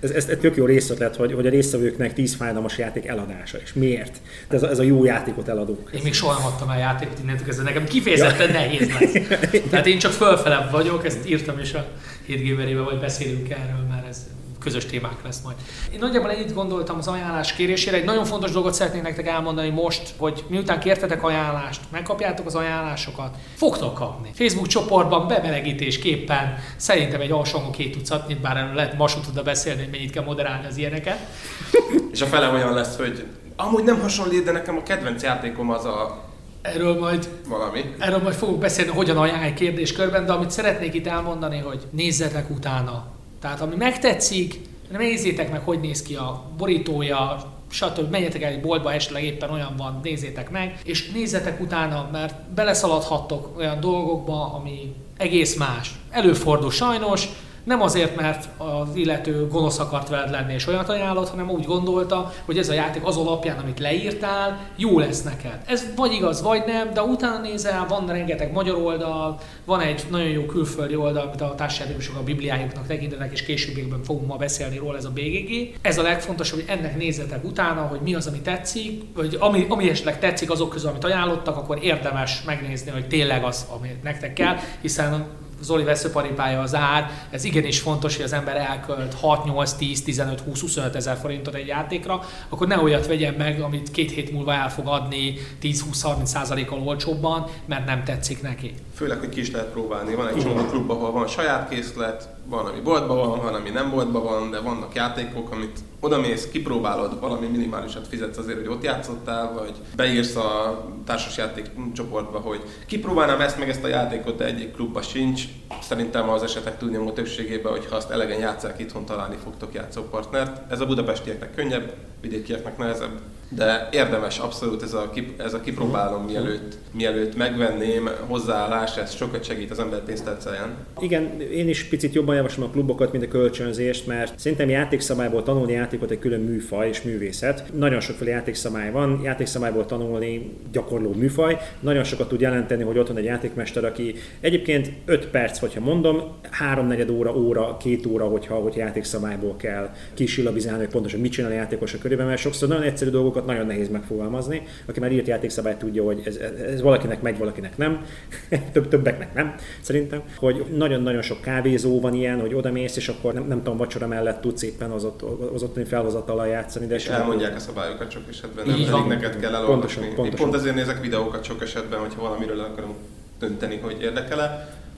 Ez, ez, ez tök jó részletlet, hogy, hogy a résztvevőknek 10 fájdalmas játék eladása. És miért? De ez, a, ez a jó játékot eladunk. Én még soha nem adtam el játékot innentől kezdve, nekem kifejezetten ja. nehéz lesz. *laughs* Tehát én csak fölfelebb vagyok, ezt írtam is a 7 vagy beszélünk erről, mert ez közös témák lesz majd. Én nagyjából ennyit gondoltam az ajánlás kérésére. Egy nagyon fontos dolgot szeretnék nektek elmondani most, hogy miután kértetek ajánlást, megkapjátok az ajánlásokat, fogtok kapni. Facebook csoportban bemelegítésképpen szerintem egy alsóngó két tucatnyit, bár erről lehet Masu tudna beszélni, hogy mennyit kell moderálni az ilyeneket. *laughs* És a fele olyan lesz, hogy amúgy nem hasonlít, de nekem a kedvenc játékom az a Erről majd, Valami. erről majd fogok beszélni, hogyan ajánlj kérdéskörben, de amit szeretnék itt elmondani, hogy nézzetek utána, tehát ami megtetszik, nézzétek meg, hogy néz ki a borítója, stb. Menjetek el egy boltba, esetleg éppen olyan van, nézzétek meg, és nézzetek utána, mert beleszaladhattok olyan dolgokba, ami egész más. Előfordul sajnos, nem azért, mert az illető gonosz akart veled lenni és olyat ajánlott, hanem úgy gondolta, hogy ez a játék az alapján, amit leírtál, jó lesz neked. Ez vagy igaz, vagy nem, de utána nézel, van rengeteg magyar oldal, van egy nagyon jó külföldi oldal, amit a társjátékosok a bibliájuknak tekintenek, és későbbiekben fogunk ma beszélni róla, ez a BGG. Ez a legfontosabb, hogy ennek nézzetek utána, hogy mi az, ami tetszik, vagy ami, ami esetleg tetszik azok közül, amit ajánlottak, akkor érdemes megnézni, hogy tényleg az, ami nektek kell, hiszen Zoli veszőparipája az ár, ez igenis fontos, hogy az ember elkölt 6, 8, 10, 15, 20, 25 ezer forintot egy játékra, akkor ne olyat vegyen meg, amit két hét múlva el fog adni 10-20-30 százalékkal olcsóbban, mert nem tetszik neki. Főleg, hogy ki is lehet próbálni. Van egy csomó klub, ahol van saját készlet, van, ami boltban van, van, ami nem boltban van, de vannak játékok, amit odamész, kipróbálod, valami minimálisat fizetsz azért, hogy ott játszottál, vagy beírsz a társasjáték csoportba, hogy kipróbálnám ezt meg ezt a játékot, de egyik klubba sincs. Szerintem az esetek túlnyomó többségében, hogy ha azt elegen játszák, itthon találni fogtok játszópartnert. Ez a budapestieknek könnyebb, vidékieknek nehezebb, de érdemes abszolút ez a, kip, ez a kipróbálom, mielőtt, mielőtt megvenném hozzáállás, ez sokat segít az ember pénztárcáján. Igen, én is picit jobban javaslom a klubokat, mint a kölcsönzést, mert szerintem játékszabályból tanulni játékot egy külön műfaj és művészet. Nagyon sokféle játékszabály van, játékszabályból tanulni gyakorló műfaj. Nagyon sokat tud jelenteni, hogy ott van egy játékmester, aki egyébként 5 perc, hogyha mondom, 3 óra, óra, 2 óra, hogyha, hogy játékszabályból kell kisillabizálni, hogy pontosan mit csinál a játékos a körében, mert sokszor nagyon egyszerű dolgokat nagyon nehéz megfogalmazni. Aki már írt játékszabályt tudja, hogy ez, ez valakinek megy, valakinek nem, *laughs* Több, többeknek nem, szerintem. Hogy nagyon-nagyon sok kávézó van ilyen, hogy oda mész, és akkor nem, nem tudom, vacsora mellett tudsz éppen az, ott, az ottani felhozatalal játszani. De és elmondják a szabályokat sok esetben, nem pedig neked kell elolvasni. Pontosan, pontosan. Pont ezért nézek videókat sok esetben, hogyha valamiről akarom dönteni, hogy érdekel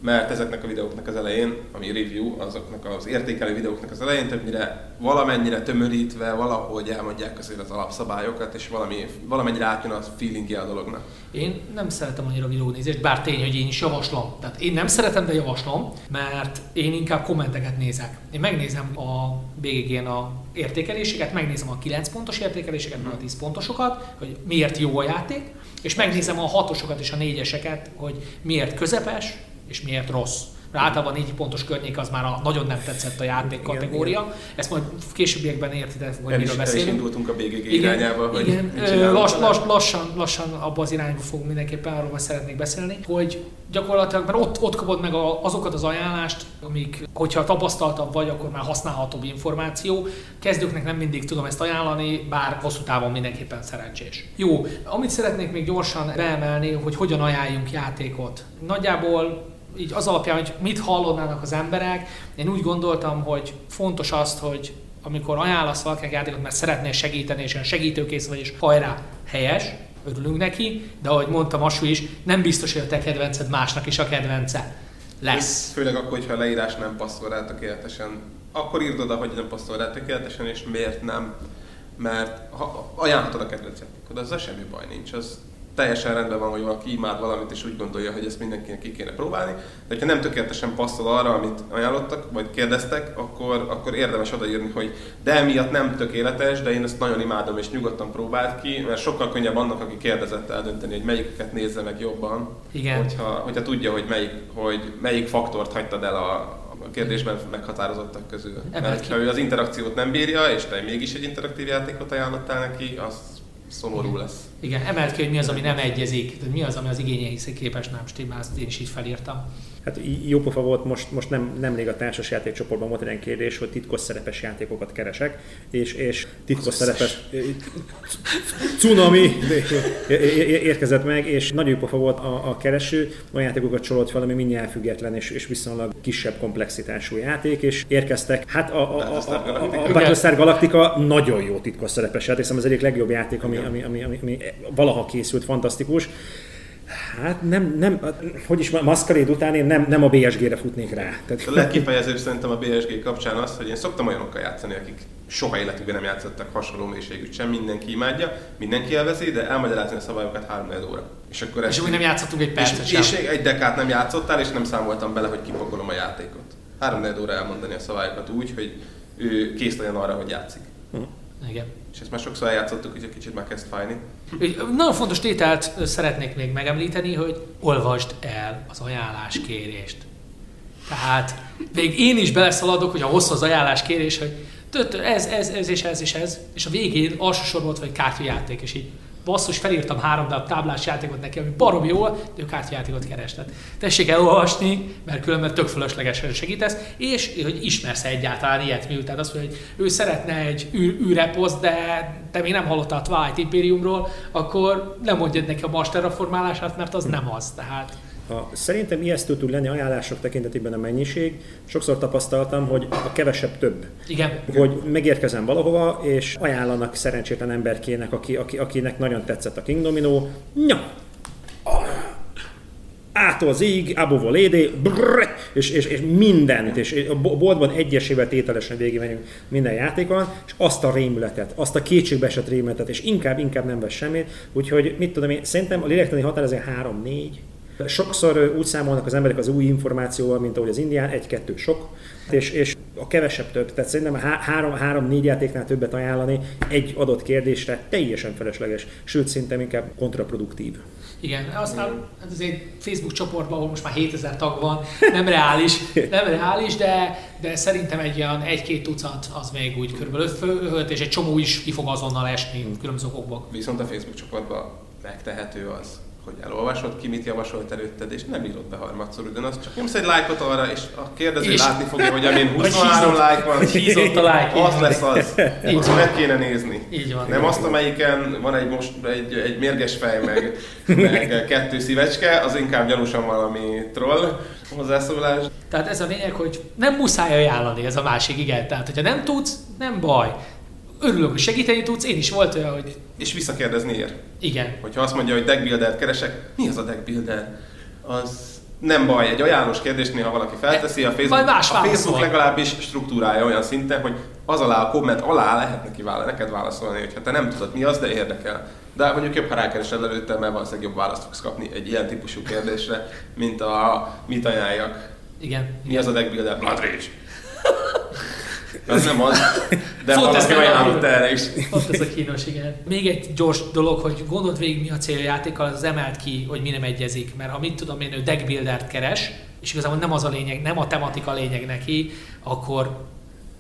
mert ezeknek a videóknak az elején, ami review, azoknak az értékelő videóknak az elején többnyire valamennyire tömörítve, valahogy elmondják azért az alapszabályokat, és valami, valamennyire átjön a feelingje a dolognak. Én nem szeretem annyira videónézést, bár tény, hogy én is javaslom. Tehát én nem szeretem, de javaslom, mert én inkább kommenteket nézek. Én megnézem a BGG-n a értékeléseket, megnézem a 9 pontos értékeléseket, meg a 10 pontosokat, hogy miért jó a játék, és megnézem a hatosokat és a négyeseket, hogy miért közepes, és miért rossz. Mert általában négy pontos környék az már a, nagyon nem tetszett a játék kategória. Ezt majd későbbiekben értitek, hogy miről beszélünk. El is indultunk a BGG igen, irányába, hogy igen, lass, lass, lassan, lassan abba az irányba fogunk mindenképpen arról szeretnék beszélni, hogy gyakorlatilag, mert ott, ott kapod meg a, azokat az ajánlást, amik, hogyha tapasztaltabb vagy, akkor már használhatóbb információ. Kezdőknek nem mindig tudom ezt ajánlani, bár hosszú távon mindenképpen szerencsés. Jó, amit szeretnék még gyorsan beemelni, hogy hogyan ajánljunk játékot. Nagyjából így az alapján, hogy mit hallodnának az emberek, én úgy gondoltam, hogy fontos azt, hogy amikor ajánlasz valakinek játékot, mert szeretnél segíteni, és olyan segítőkész vagy, és hajrá, helyes, örülünk neki, de ahogy mondta Masu is, nem biztos, hogy a te kedvenced másnak is a kedvence lesz. Főleg akkor, hogyha a leírás nem passzol rá tökéletesen. Akkor írd oda, hogy nem passzol rá tökéletesen, és miért nem. Mert ha ajánlhatod a kedvenc játékod, azzal semmi baj nincs. Az teljesen rendben van, hogy valaki imád valamit, és úgy gondolja, hogy ezt mindenkinek ki kéne próbálni, de ha nem tökéletesen passzol arra, amit ajánlottak, vagy kérdeztek, akkor, akkor érdemes odaírni, hogy de emiatt nem tökéletes, de én ezt nagyon imádom, és nyugodtan próbált ki, mert sokkal könnyebb annak, aki kérdezett eldönteni, hogy melyiket nézze meg jobban, Igen. Hogyha, hogyha tudja, hogy melyik, hogy melyik faktort hagytad el a, a kérdésben meghatározottak közül. Mert ha ő az interakciót nem bírja, és te mégis egy interaktív játékot ajánlottál neki, az szomorú lesz. Igen, emelt ki, hogy mi az, ami nem egyezik, mi az, ami az igényeihez képest nem stimmel, ezt én is így felírtam. Hát jó pofa volt, most, most nem, nemrég a társas játékcsoportban volt egy kérdés, hogy titkos szerepes játékokat keresek, és, és titkos szerepes cunami érkezett meg, és nagyon jó pofa volt a, a kereső, olyan játékokat csololt fel, ami mindjárt független és, és viszonylag kisebb komplexitású játék, és érkeztek, hát a, a, a, a, a Battlestar Galactica nagyon jó titkos szerepes játék, szóval az egyik legjobb játék, ami, ami, ami, ami, ami valaha készült, fantasztikus. Hát nem, nem, hogy is Masquerade után én nem, nem a BSG-re futnék rá. Tehát... A legkifejezőbb szerintem a BSG kapcsán az, hogy én szoktam olyanokkal játszani, akik soha életükben nem játszottak hasonló mélységűt sem, mindenki imádja, mindenki elveszi, de elmagyarázni a szabályokat 3 óra. És akkor és úgy nem játszottunk egy percet és, sem. És egy dekát nem játszottál, és nem számoltam bele, hogy kipakolom a játékot. 3 óra elmondani a szabályokat úgy, hogy ő kész legyen arra, hogy játszik. Hm. Igen. És ezt már sokszor eljátszottuk, hogy egy kicsit már kezd fájni. Nagyon fontos tételt szeretnék még megemlíteni, hogy olvasd el az ajánláskérést. Tehát még én is beleszaladok, hogy a hosszú az ajánláskérés, hogy ez, ez, ez és ez és ez, és a végén alsó sor volt, vagy kártyajáték, és így basszus, felírtam három darab táblás játékot neki, ami barom jó, de ő kártyajátékot kerestet. Tessék elolvasni, mert különben tök fölöslegesen segítesz, és hogy ismersz egyáltalán ilyet, miután azt mondja, hogy ő szeretne egy űreposz, de te még nem hallottál a Twilight Imperiumról, akkor nem mondjad neki a Master reformálását, mert az nem az. Tehát a, szerintem ijesztő tud lenni ajánlások tekintetében a mennyiség. Sokszor tapasztaltam, hogy a kevesebb több. Igen. Hogy megérkezem valahova, és ajánlanak szerencsétlen emberkének, aki, aki, akinek nagyon tetszett a King Domino. Ja, ától az íg, above a lédé, brrr, és, és, és mindent, és a boltban egyesével tételesen végigmegyünk minden játékon, és azt a rémületet, azt a kétségbeesett rémületet, és inkább, inkább nem vesz semmit, úgyhogy mit tudom én, szerintem a lélektani határ azért 3-4, Sokszor úgy számolnak az emberek az új információval, mint ahogy az indián, egy-kettő sok, és, és a kevesebb több. Tehát szerintem három, három-négy játéknál többet ajánlani egy adott kérdésre teljesen felesleges, sőt szinte inkább kontraproduktív. Igen, aztán hát ez egy Facebook csoportban, ahol most már 7000 tag van, nem reális, nem reális, de, de szerintem egy olyan egy-két tucat az még úgy körülbelül öt, és egy csomó is ki fog azonnal esni különböző okokból. Viszont a Facebook csoportban megtehető az, hogy elolvasod ki, mit javasolt előtted, és nem írod be harmadszor ugyanazt, csak nyomsz egy lájkot arra, és a kérdező és látni fogja, hogy amin 23 lájk van, hízott a like, az lesz az. Így azt meg kéne nézni. Így van. Nem azt, amelyiken van egy, most, egy, egy mérges fej, meg, meg kettő szívecske, az inkább gyanúsan valami troll hozzászólás. Tehát ez a lényeg, hogy nem muszáj ajánlani, ez a másik, igen. Tehát, hogyha nem tudsz, nem baj örülök, hogy segíteni tudsz, én is volt olyan, hogy... És visszakérdezni ér. Igen. Hogyha azt mondja, hogy deckbuildert keresek, mi az a deckbuilder? Az nem baj, egy ajánlós kérdést néha valaki felteszi, a Facebook, más a Facebook legalábbis struktúrája olyan szinten, hogy az alá a komment alá lehet neki vála, neked válaszolni, hogyha te nem tudod mi az, de érdekel. De mondjuk jobb, ha rákeresed előtte, mert valószínűleg jobb választ fogsz kapni egy ilyen típusú kérdésre, mint a mit ajánljak. Igen. Mi az a deckbuilder? Bloodrage. *laughs* Az nem az, de Font valaki ajánlott erre is. Ott ez a kínos, igen. Még egy gyors dolog, hogy gondold végig mi a célja a játékkal, az emelt ki, hogy mi nem egyezik. Mert ha mit tudom én, ő deckbuildert keres, és igazából nem az a lényeg, nem a tematika lényeg neki, akkor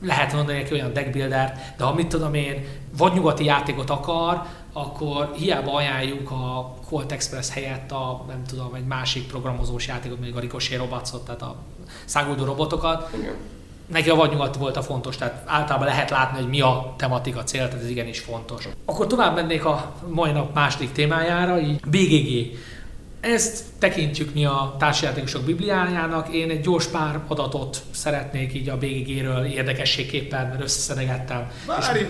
lehet mondani neki olyan deckbuilder, de ha mit tudom én, vagy nyugati játékot akar, akkor hiába ajánljuk a Colt Express helyett a, nem tudom, egy másik programozós játékot, mondjuk a Ricochet Robotsot, tehát a száguldó robotokat, Igen neki a vadnyugat volt a fontos, tehát általában lehet látni, hogy mi a tematika cél, tehát ez igenis fontos. Akkor tovább mennék a mai nap második témájára, így BGG. Ezt tekintjük mi a társjátékosok bibliájának. Én egy gyors pár adatot szeretnék így a BGG-ről érdekességképpen, mert összeszedegettem. Várj! És,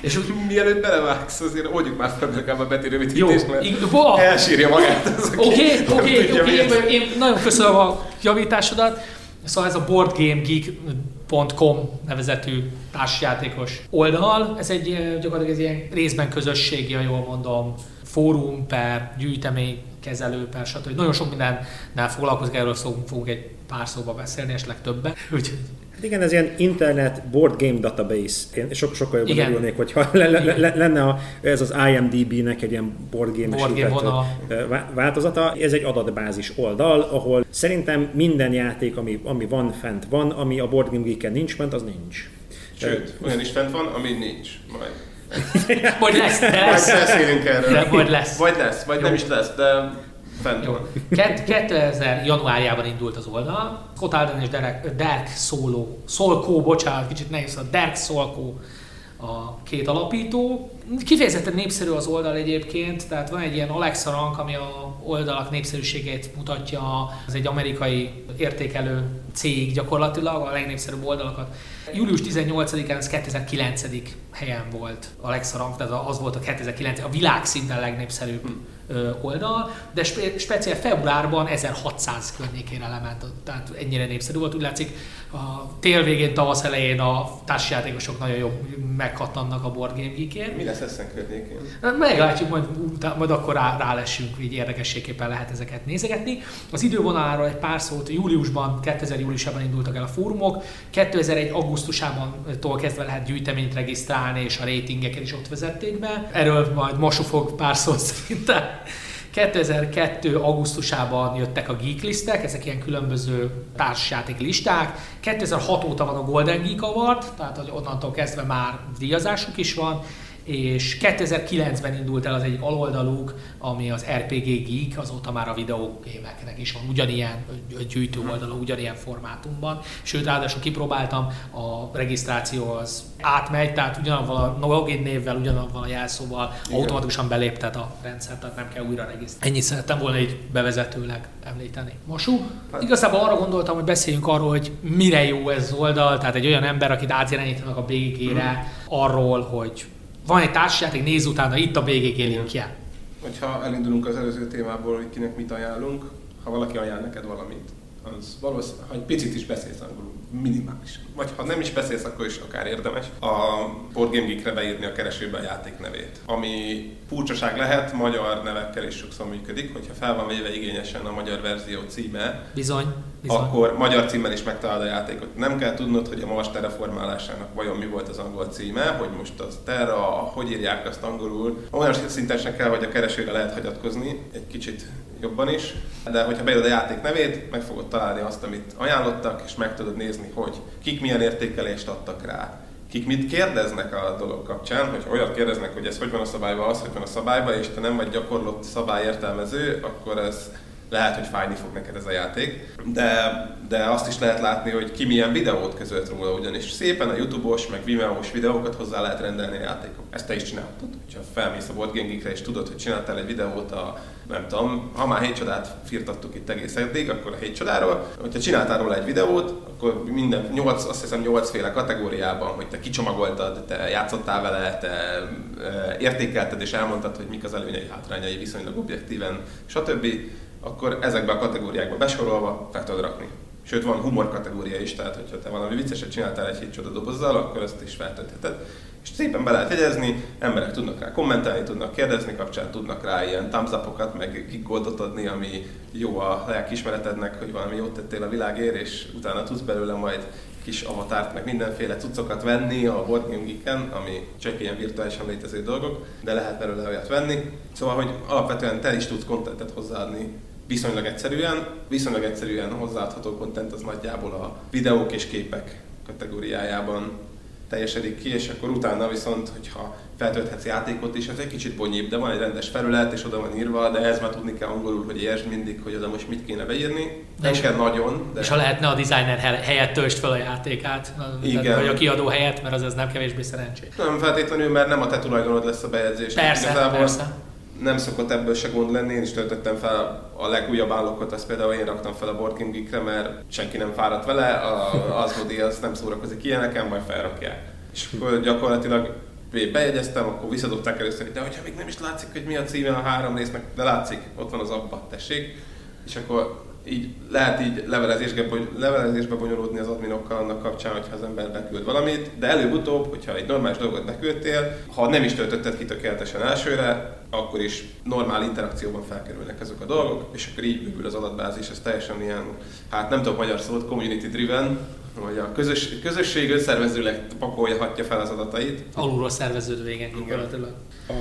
és úgy, *laughs* mielőtt belevágsz, azért oldjuk már fel legalább a Beti rövidítést, mert ig- elsírja magát. Oké, oké, oké, én nagyon köszönöm a javításodat. Szóval ez a boardgamegeek.com nevezetű társjátékos oldal. Ez egy gyakorlatilag egy ilyen részben közösségi, jól mondom, fórum per gyűjtemény kezelő per stb. Nagyon sok mindennel foglalkozik, erről fogunk egy pár szóba beszélni, és legtöbben. *laughs* Úgyhogy igen, ez ilyen internet board game database. Én so, sokkal jobban Igen. örülnék, hogyha *laughs* le, le, le, lenne a, ez az IMDB-nek egy ilyen board game, board game változata. Ez egy adatbázis oldal, ahol szerintem minden játék, ami, ami van fent van, ami a Board Game Geek-en nincs fent, az nincs. Sőt, olyan is fent van, ami nincs. Majd. Vagy lesz, lesz. Majd beszélünk erről. De vagy lesz. Vagy lesz, vagy Jó. nem is lesz, de Fent Jó. 2000 januárjában indult az oldal. Scott Alden és Derek, Derek Solo, Solko, bocsánat, kicsit nehéz, a Derek Solko a két alapító. Kifejezetten népszerű az oldal egyébként, tehát van egy ilyen Alexa rank, ami a oldalak népszerűségét mutatja. Ez egy amerikai értékelő cég gyakorlatilag, a legnépszerűbb oldalakat. Július 18-án ez 2009. helyen volt Alexa rank, tehát az volt a 2009, a világ szinten legnépszerűbb hmm oldal, de spe- speciál februárban 1600 környékére lement, tehát ennyire népszerű volt. Úgy látszik, a tél végén, tavasz elején a társjátékosok nagyon jobb megkatlannak a Board Game Geek-ért. Mi lesz ezen környékén? Meglátjuk, majd, majd akkor rá, rálessünk, így érdekességképpen lehet ezeket nézegetni. Az idővonaláról egy pár szót, júliusban, 2000 júliusában indultak el a fórumok, 2001 augusztusában tól kezdve lehet gyűjteményt regisztrálni, és a ratingeket is ott vezették be. Erről majd Mosu fog pár szót szerintem 2002. augusztusában jöttek a Geek listek, ezek ilyen különböző társjáték listák. 2006 óta van a Golden Geek Award, tehát onnantól kezdve már díjazásuk is van, és 2009-ben indult el az egyik aloldaluk, ami az RPG Geek, azóta már a videógémeknek is van ugyanilyen gyűjtő oldalon, ugyanilyen formátumban. Sőt, ráadásul kipróbáltam, a regisztráció az átmegy, tehát ugyanavval a login névvel, ugyanavval a jelszóval Igen. automatikusan beléptet a rendszer, tehát nem kell újra regisztrálni. Ennyit szerettem volna egy bevezetőleg említeni. Mosú? Hát. Igazából arra gondoltam, hogy beszéljünk arról, hogy mire jó ez az oldal, tehát egy olyan ember, akit átirányítanak a BG-re, hmm. arról, hogy van egy társasjáték, nézz utána, itt a BGG linkje. Hogyha elindulunk az előző témából, hogy kinek mit ajánlunk, ha valaki ajánl neked valamit, az valószínűleg, ha egy picit is beszélsz angolul, minimális. Vagy ha nem is beszélsz, akkor is akár érdemes a Board Geek-re beírni a keresőbe a játék nevét. Ami furcsaság lehet, magyar nevekkel is sokszor működik, hogyha fel van véve igényesen a magyar verzió címe, Bizony. Bizony. akkor magyar címmel is megtalálod a játékot. Nem kell tudnod, hogy a Mars terraformálásának vajon mi volt az angol címe, hogy most az Terra, hogy írják azt angolul. Olyan szinten sem kell, hogy a keresőre lehet hagyatkozni, egy kicsit jobban is, de hogyha beírod a játék nevét, meg fogod találni azt, amit ajánlottak, és meg tudod nézni, hogy kik milyen értékelést adtak rá. Kik mit kérdeznek a dolog kapcsán, hogy olyat kérdeznek, hogy ez hogy van a szabályban, az hogy van a szabályban, és te nem vagy gyakorlott szabályértelmező, akkor ez lehet, hogy fájni fog neked ez a játék, de, de azt is lehet látni, hogy ki milyen videót közölt róla, ugyanis szépen a YouTube-os, meg Vimeo-os videókat hozzá lehet rendelni a játékok. Ezt te is csináltad, hogyha felmész a Board Game Geek-re és tudod, hogy csináltál egy videót a, nem tudom, ha már hét csodát firtattuk itt egész eddig, akkor a hét csodáról, hogyha csináltál róla egy videót, akkor minden, 8, azt hiszem 8 féle kategóriában, hogy te kicsomagoltad, te játszottál vele, te e, értékelted és elmondtad, hogy mik az előnyei, hátrányai viszonylag objektíven, stb akkor ezekbe a kategóriákba besorolva fel tudod rakni. Sőt, van humor kategória is, tehát hogyha te valami vicceset csináltál egy csoda dobozzal, akkor ezt is feltöltheted. És szépen be lehet jegyezni, emberek tudnak rá kommentálni, tudnak kérdezni kapcsán, tudnak rá ilyen thumbs meg kigoldot adni, ami jó a lelkismeretednek, hogy valami jót tettél a világért, és utána tudsz belőle majd kis avatárt, meg mindenféle cuccokat venni a Board Game ami csak ilyen virtuálisan létező dolgok, de lehet belőle olyat venni. Szóval, hogy alapvetően te is tudsz kontentet hozzáadni viszonylag egyszerűen. Viszonylag egyszerűen hozzáadható content az nagyjából a videók és képek kategóriájában teljesedik ki, és akkor utána viszont, hogyha feltölthetsz játékot is, ez egy kicsit bonyébb, de van egy rendes felület, és oda van írva, de ez már tudni kell angolul, hogy értsd mindig, hogy oda most mit kéne beírni. Nem és kell nagyon. De... És ha lehetne a designer helyett töltsd fel a játékát, Igen. vagy a kiadó helyett, mert az, az nem kevésbé szerencsés. Nem feltétlenül, mert nem a te tulajdonod lesz a bejegyzés. Persze, Igazából persze nem szokott ebből se gond lenni, én is töltöttem fel a legújabb állókat, azt például én raktam fel a Board Game Geek-re, mert senki nem fáradt vele, a Asmodi az nem szórakozik ilyeneken, majd felrakják. És akkor gyakorlatilag bejegyeztem, akkor visszadobták először, de hogyha még nem is látszik, hogy mi a címe a három résznek, de látszik, ott van az abba, tessék. És akkor így lehet így levelezésbe, levelezésbe bonyolódni az adminokkal annak kapcsán, hogyha az ember beküld valamit, de előbb-utóbb, hogyha egy normális dolgot beküldtél, ha nem is töltötted ki tökéletesen elsőre, akkor is normál interakcióban felkerülnek ezek a dolgok, és akkor így bővül az adatbázis, ez teljesen ilyen, hát nem tudok magyar szót, community driven, hogy a közös, közösség önszervezőleg pakolja, hatja fel az adatait. Alulról szerveződő igen, A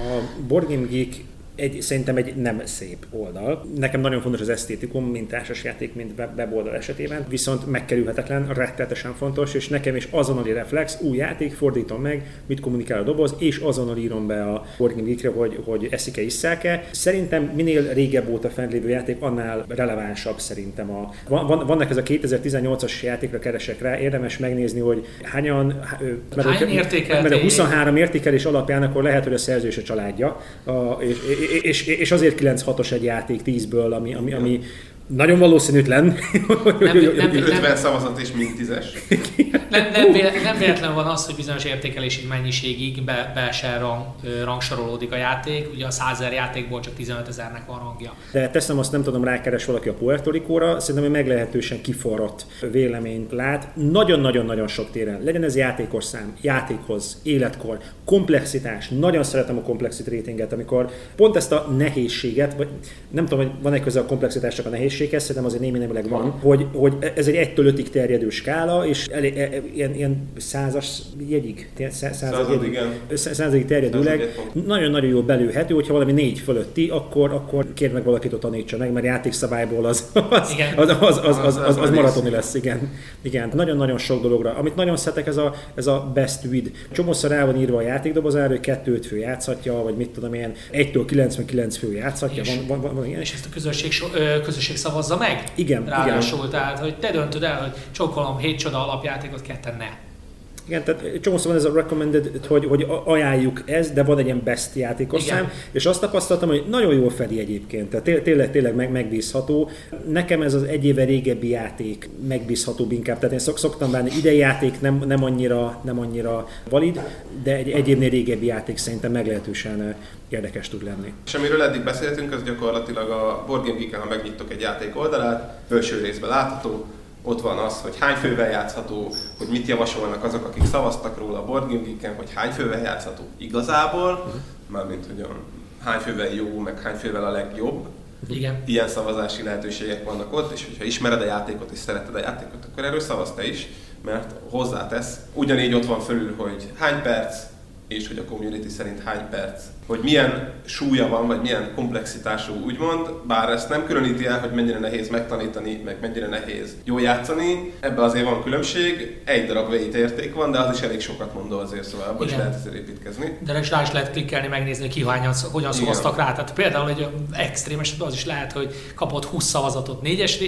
Board Game Geek egy, szerintem egy nem szép oldal. Nekem nagyon fontos az esztétikum, mint társasjáték, mint weboldal esetében, viszont megkerülhetetlen, rettetesen fontos, és nekem is azonnali reflex, új játék, fordítom meg, mit kommunikál a doboz, és azonnal írom be a Boardgame hogy, hogy eszik-e, isszák-e. Szerintem minél régebb óta fent játék, annál relevánsabb szerintem a... Van, van, vannak ez a 2018-as játékra keresek rá, érdemes megnézni, hogy hányan... Mert, Hány mert a 23 értékelés alapján akkor lehet, hogy a szerző és a családja, a, és, és, és azért 9-6-os egy játék 10-ből, ami, ami, ami nagyon valószínűtlen. Nem, nem, nem, 50 szavazat és mind tízes. Nem, nem, nem véletlen van az, hogy bizonyos értékelési mennyiségig be, be se rang, rangsorolódik a játék. Ugye a 100 játékból csak 15 ezernek van rangja. De teszem azt, nem tudom, rákeres valaki a Puerto Rico-ra, szerintem hogy meglehetősen kiforrott véleményt lát. Nagyon-nagyon-nagyon sok téren. Legyen ez játékos szám, játékhoz, életkor, komplexitás. Nagyon szeretem a complexity ratinget, amikor pont ezt a nehézséget, vagy nem tudom, hogy van-e köze a komplexitás csak a nehézséghez, szerintem azért némi nemileg van, hogy, hogy ez egy 1-től 5-ig terjedő skála, és elég, e, e, ilyen, ilyen százas jegyig, század, jegyig, igen. századig terjedőleg nagyon-nagyon jól belőhető, hogyha valami négy fölötti, akkor, akkor kér meg valakit ott tanítsa meg, mert játékszabályból az, *laughs* az, az, az, az, az, az, az maratoni lesz, igen. igen. Nagyon-nagyon sok dologra. Amit nagyon szeretek, ez a, ez a best with. Csomószor el van írva a játékdobozára, hogy kettőt fő játszhatja, vagy mit tudom én, 1-től 99 fő játszhatja. És, van, van, van, van ilyen. és ezt a közösség, so, közösség szavazza meg? Igen. Ráadásul, igen. tehát hogy te döntöd el, hogy csókolom hét csoda alapjátékot, ketten ne. Igen, tehát csomószor van ez a recommended, hogy, hogy ajánljuk ez, de van egy ilyen best játékosszám, és azt tapasztaltam, hogy nagyon jól fedi egyébként, tehát tényleg, tényleg meg, megbízható. Nekem ez az egy éve régebbi játék megbízhatóbb inkább, tehát én szok, szoktam bánni, idei játék nem, nem, annyira, nem annyira valid, de egy, egy évnél régebbi játék szerintem meglehetősen érdekes tud lenni. És amiről eddig beszéltünk, az gyakorlatilag a Board Game Geek-en, ha megnyitok egy játék oldalát, felső részben látható, ott van az, hogy hány fővel játszható, hogy mit javasolnak azok, akik szavaztak róla a Board Game Geek-en, hogy hány fővel játszható igazából, uh-huh. mármint hogy hány fővel jó, meg hány fővel a legjobb. Igen. Ilyen szavazási lehetőségek vannak ott, és hogyha ismered a játékot és szereted a játékot, akkor erről szavaz te is, mert hozzátesz. Ugyanígy ott van fölül, hogy hány perc, és hogy a community szerint hány perc hogy milyen súlya van, vagy milyen komplexitású úgymond, bár ezt nem különíti el, hogy mennyire nehéz megtanítani, meg mennyire nehéz jól játszani. Ebben azért van különbség, egy darab veit érték van, de az is elég sokat mondó azért, szóval abban is lehet ezért építkezni. De is rá is lehet klikkelni, megnézni, ki hányan, hogyan szavaztak rá. Tehát például egy extrém esetben az is lehet, hogy kapott 20 szavazatot négyes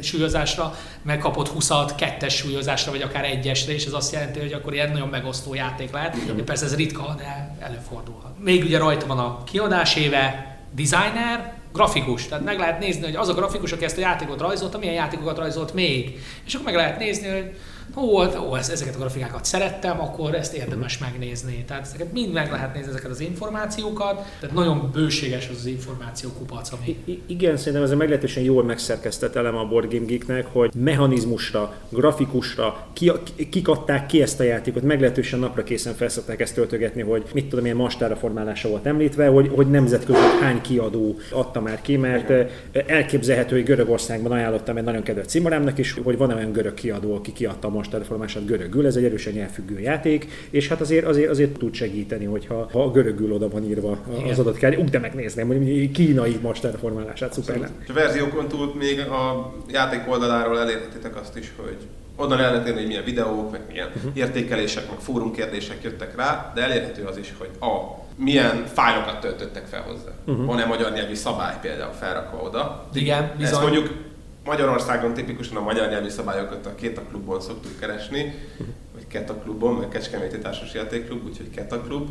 súlyozásra, meg kapott 20 kettes súlyozásra, vagy akár egyesre, és ez azt jelenti, hogy akkor ilyen nagyon megosztó játék lehet. De persze ez ritka, de előfordulhat. Még ugye rajta van a kiadás éve, designer, grafikus. Tehát meg lehet nézni, hogy az a grafikus, aki ezt a játékot rajzolta, milyen játékokat rajzolt még. És akkor meg lehet nézni, hogy ó, ó ezeket a grafikákat szerettem, akkor ezt érdemes megnézni. Tehát ezeket mind meg lehet nézni, ezeket az információkat. Tehát nagyon bőséges az az információ kupac, ami... I- igen, szerintem ez a meglehetősen jól megszerkesztett elem a Board Game Geeknek, hogy mechanizmusra, grafikusra ki, kik adták ki ezt a játékot, meglehetősen napra készen felszokták ezt töltögetni, hogy mit tudom, milyen mastára formálása volt említve, hogy, hogy nemzetközi hány kiadó adta már ki, mert elképzelhető, hogy Görögországban ajánlottam egy nagyon kedves cimarámnak is, hogy van olyan görög kiadó, aki kiadta a most reformását görögül, ez egy erősen nyelvfüggő játék, és hát azért, azért, azért tud segíteni, hogyha ha a görögül oda van írva az adott kell. Úgy, de megnézném, hogy kínai most reformálását szuper lenne. A verziókon túl még a játék oldaláról elérhetitek azt is, hogy onnan el lehet érni, hogy milyen videók, meg milyen uh-huh. értékelések, meg fórumkérdések jöttek rá, de elérhető az is, hogy a milyen fájlokat töltöttek fel hozzá. Uh-huh. Van-e magyar nyelvi szabály például felrakva oda? Igen, bizony. Ezt mondjuk Magyarországon tipikusan a magyar nyelvi szabályokat a Kéta klubból szoktuk keresni, vagy Keta klubon, meg Kecskeméti Társas Játékklub, úgyhogy Keta klub,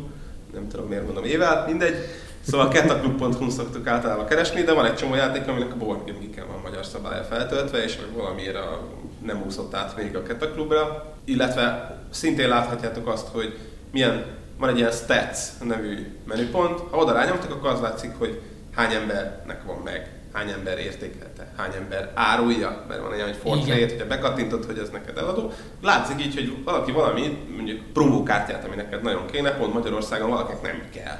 nem tudom miért mondom évvel, mindegy. Szóval ketaklub.hu szoktuk általában keresni, de van egy csomó játék, aminek a Board Game van magyar szabálya feltöltve, és hogy valamiért a, nem úszott át még a Keta klubra. Illetve szintén láthatjátok azt, hogy milyen, van egy ilyen stats nevű menüpont, ha oda rányomtak, akkor az látszik, hogy hány embernek van meg hány ember értékelte, hány ember árulja, mert van egy olyan, hogy Fortnite, hogyha bekattintod, hogy ez neked eladó, látszik így, hogy valaki valami, mondjuk promókártyát, ami neked nagyon kéne, pont Magyarországon valakinek nem kell.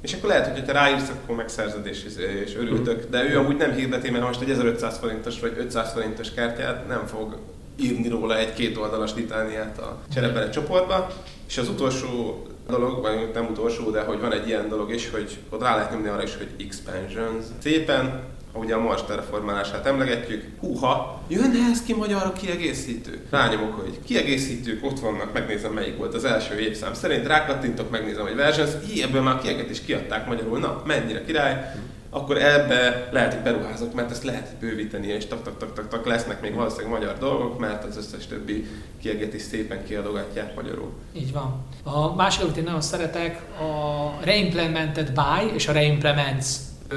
És akkor lehet, hogy ha ráírsz, akkor megszerzed és, és örültök, de ő amúgy nem hirdeti, mert most egy 1500 forintos vagy 500 forintos kártyát nem fog írni róla egy két oldalas litániát a cserepere csoportba. És az utolsó dolog, vagy nem utolsó, de hogy van egy ilyen dolog is, hogy ott rá lehet nyomni arra is, hogy expansions. Szépen ugye a Mars terraformálását emlegetjük, húha, jön ehhez ki magyar a kiegészítő. Rányomok, hogy kiegészítők ott vannak, megnézem melyik volt az első évszám szerint, rákattintok, megnézem, hogy versions, hi, ebből már kieget is kiadták magyarul, na, mennyire király, akkor ebbe lehet, hogy beruházok, mert ezt lehet bővíteni, és tak, tak, tak, tak, tak lesznek még valószínűleg magyar dolgok, mert az összes többi kieget is szépen kiadogatják magyarul. Így van. A másik, amit én nagyon szeretek, a reimplemented by és a reimplements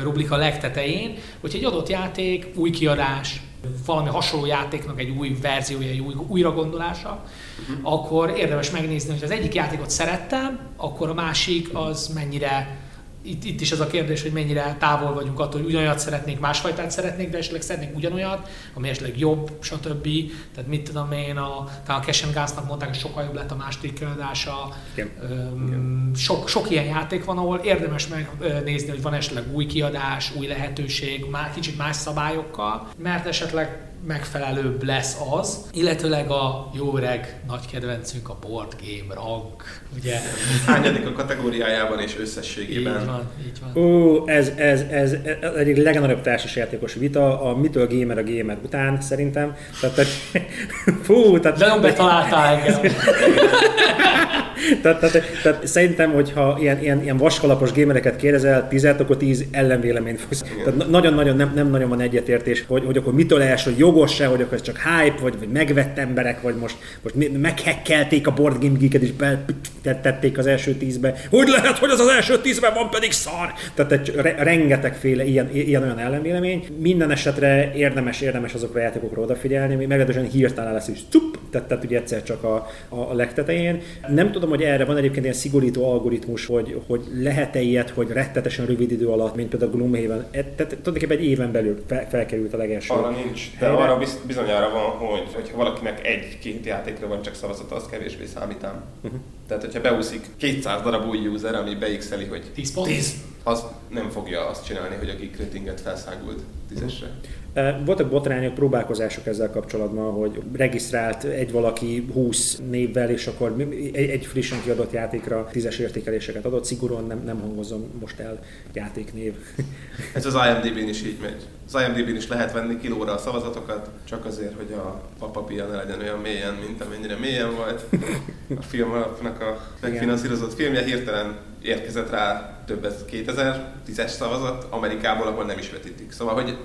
rubrika legtetején, hogy egy adott játék, új kiadás, valami hasonló játéknak egy új verziója, egy új újragondolása, uh-huh. akkor érdemes megnézni, hogy az egyik játékot szerettem, akkor a másik az mennyire itt, itt is az a kérdés, hogy mennyire távol vagyunk attól, hogy ugyanolyat szeretnék, másfajtát szeretnék, de esetleg szeretnék ugyanolyat, ami esetleg jobb, stb. Tehát mit tudom én, a, talán a Cash Gásznak mondták, hogy sokkal jobb lett a második kiadása. Sok, sok ilyen játék van, ahol érdemes megnézni, hogy van esetleg új kiadás, új lehetőség, már kicsit más szabályokkal, mert esetleg megfelelőbb lesz az, illetőleg a jó öreg nagy kedvencünk a board game rank, ugye? Hányadik a kategóriájában és összességében? Így van, így van. Ó, ez, ez, ez, ez egyik legnagyobb társasjátékos vita, a mitől gamer a gamer után szerintem. Tehát, *laughs* fú, tehát... De nem betaláltál engem. *laughs* tehát, tehát, tehát, szerintem, hogyha ilyen, ilyen, ilyen vaskalapos gémereket kérdezel, 10 akkor 10 ellenvéleményt fogsz. Tehát nagyon-nagyon nem, nem nagyon van egyetértés, hogy, hogy akkor mitől első, hogy jogos-e, hogy akkor ez csak hype, vagy, vagy megvett emberek, vagy most, most meghekkelték a Board Game Geek-et, és tették az első tízbe. Hogy lehet, hogy az az első tízben van, pedig szar! Tehát egy, rengetegféle ilyen, ilyen olyan ellenvélemény. Minden esetre érdemes, érdemes azokra a játékokra odafigyelni, ami meglehetősen hirtelen lesz, és cup, tehát, tehát ugye egyszer csak a, a legtetején. Nem tudom, hogy erre van egyébként ilyen szigorító algoritmus, hogy, hogy lehet-e ilyet, hogy rettetesen rövid idő alatt, mint például Gloomhaven, e, tehát tulajdonképpen egy éven belül fel, felkerült a legelső. Arra nincs, de. Arra bizonyára van, hogy hogyha valakinek egy-két játékra van csak szavazata, az kevésbé számítám. Uh-huh. Tehát, hogyha beúszik 200 darab új user, ami beixeli, hogy 10 pont, 10. az nem fogja azt csinálni, hogy a geek ratinget felszágult tízesre. Voltak botrányok, próbálkozások ezzel kapcsolatban, hogy regisztrált egy valaki 20 névvel, és akkor egy frissen kiadott játékra tízes értékeléseket adott. Szigorúan nem, nem hangozom most el játéknév. *laughs* Ez az IMDb-n is így megy. Az IMDb-n is lehet venni kilóra a szavazatokat, csak azért, hogy a papapia ne legyen olyan mélyen, mint amennyire mélyen volt. A film alapnak a megfinanszírozott filmje hirtelen érkezett rá több ez 2000 tízes szavazat Amerikából, ahol nem is vetítik. Szóval, hogy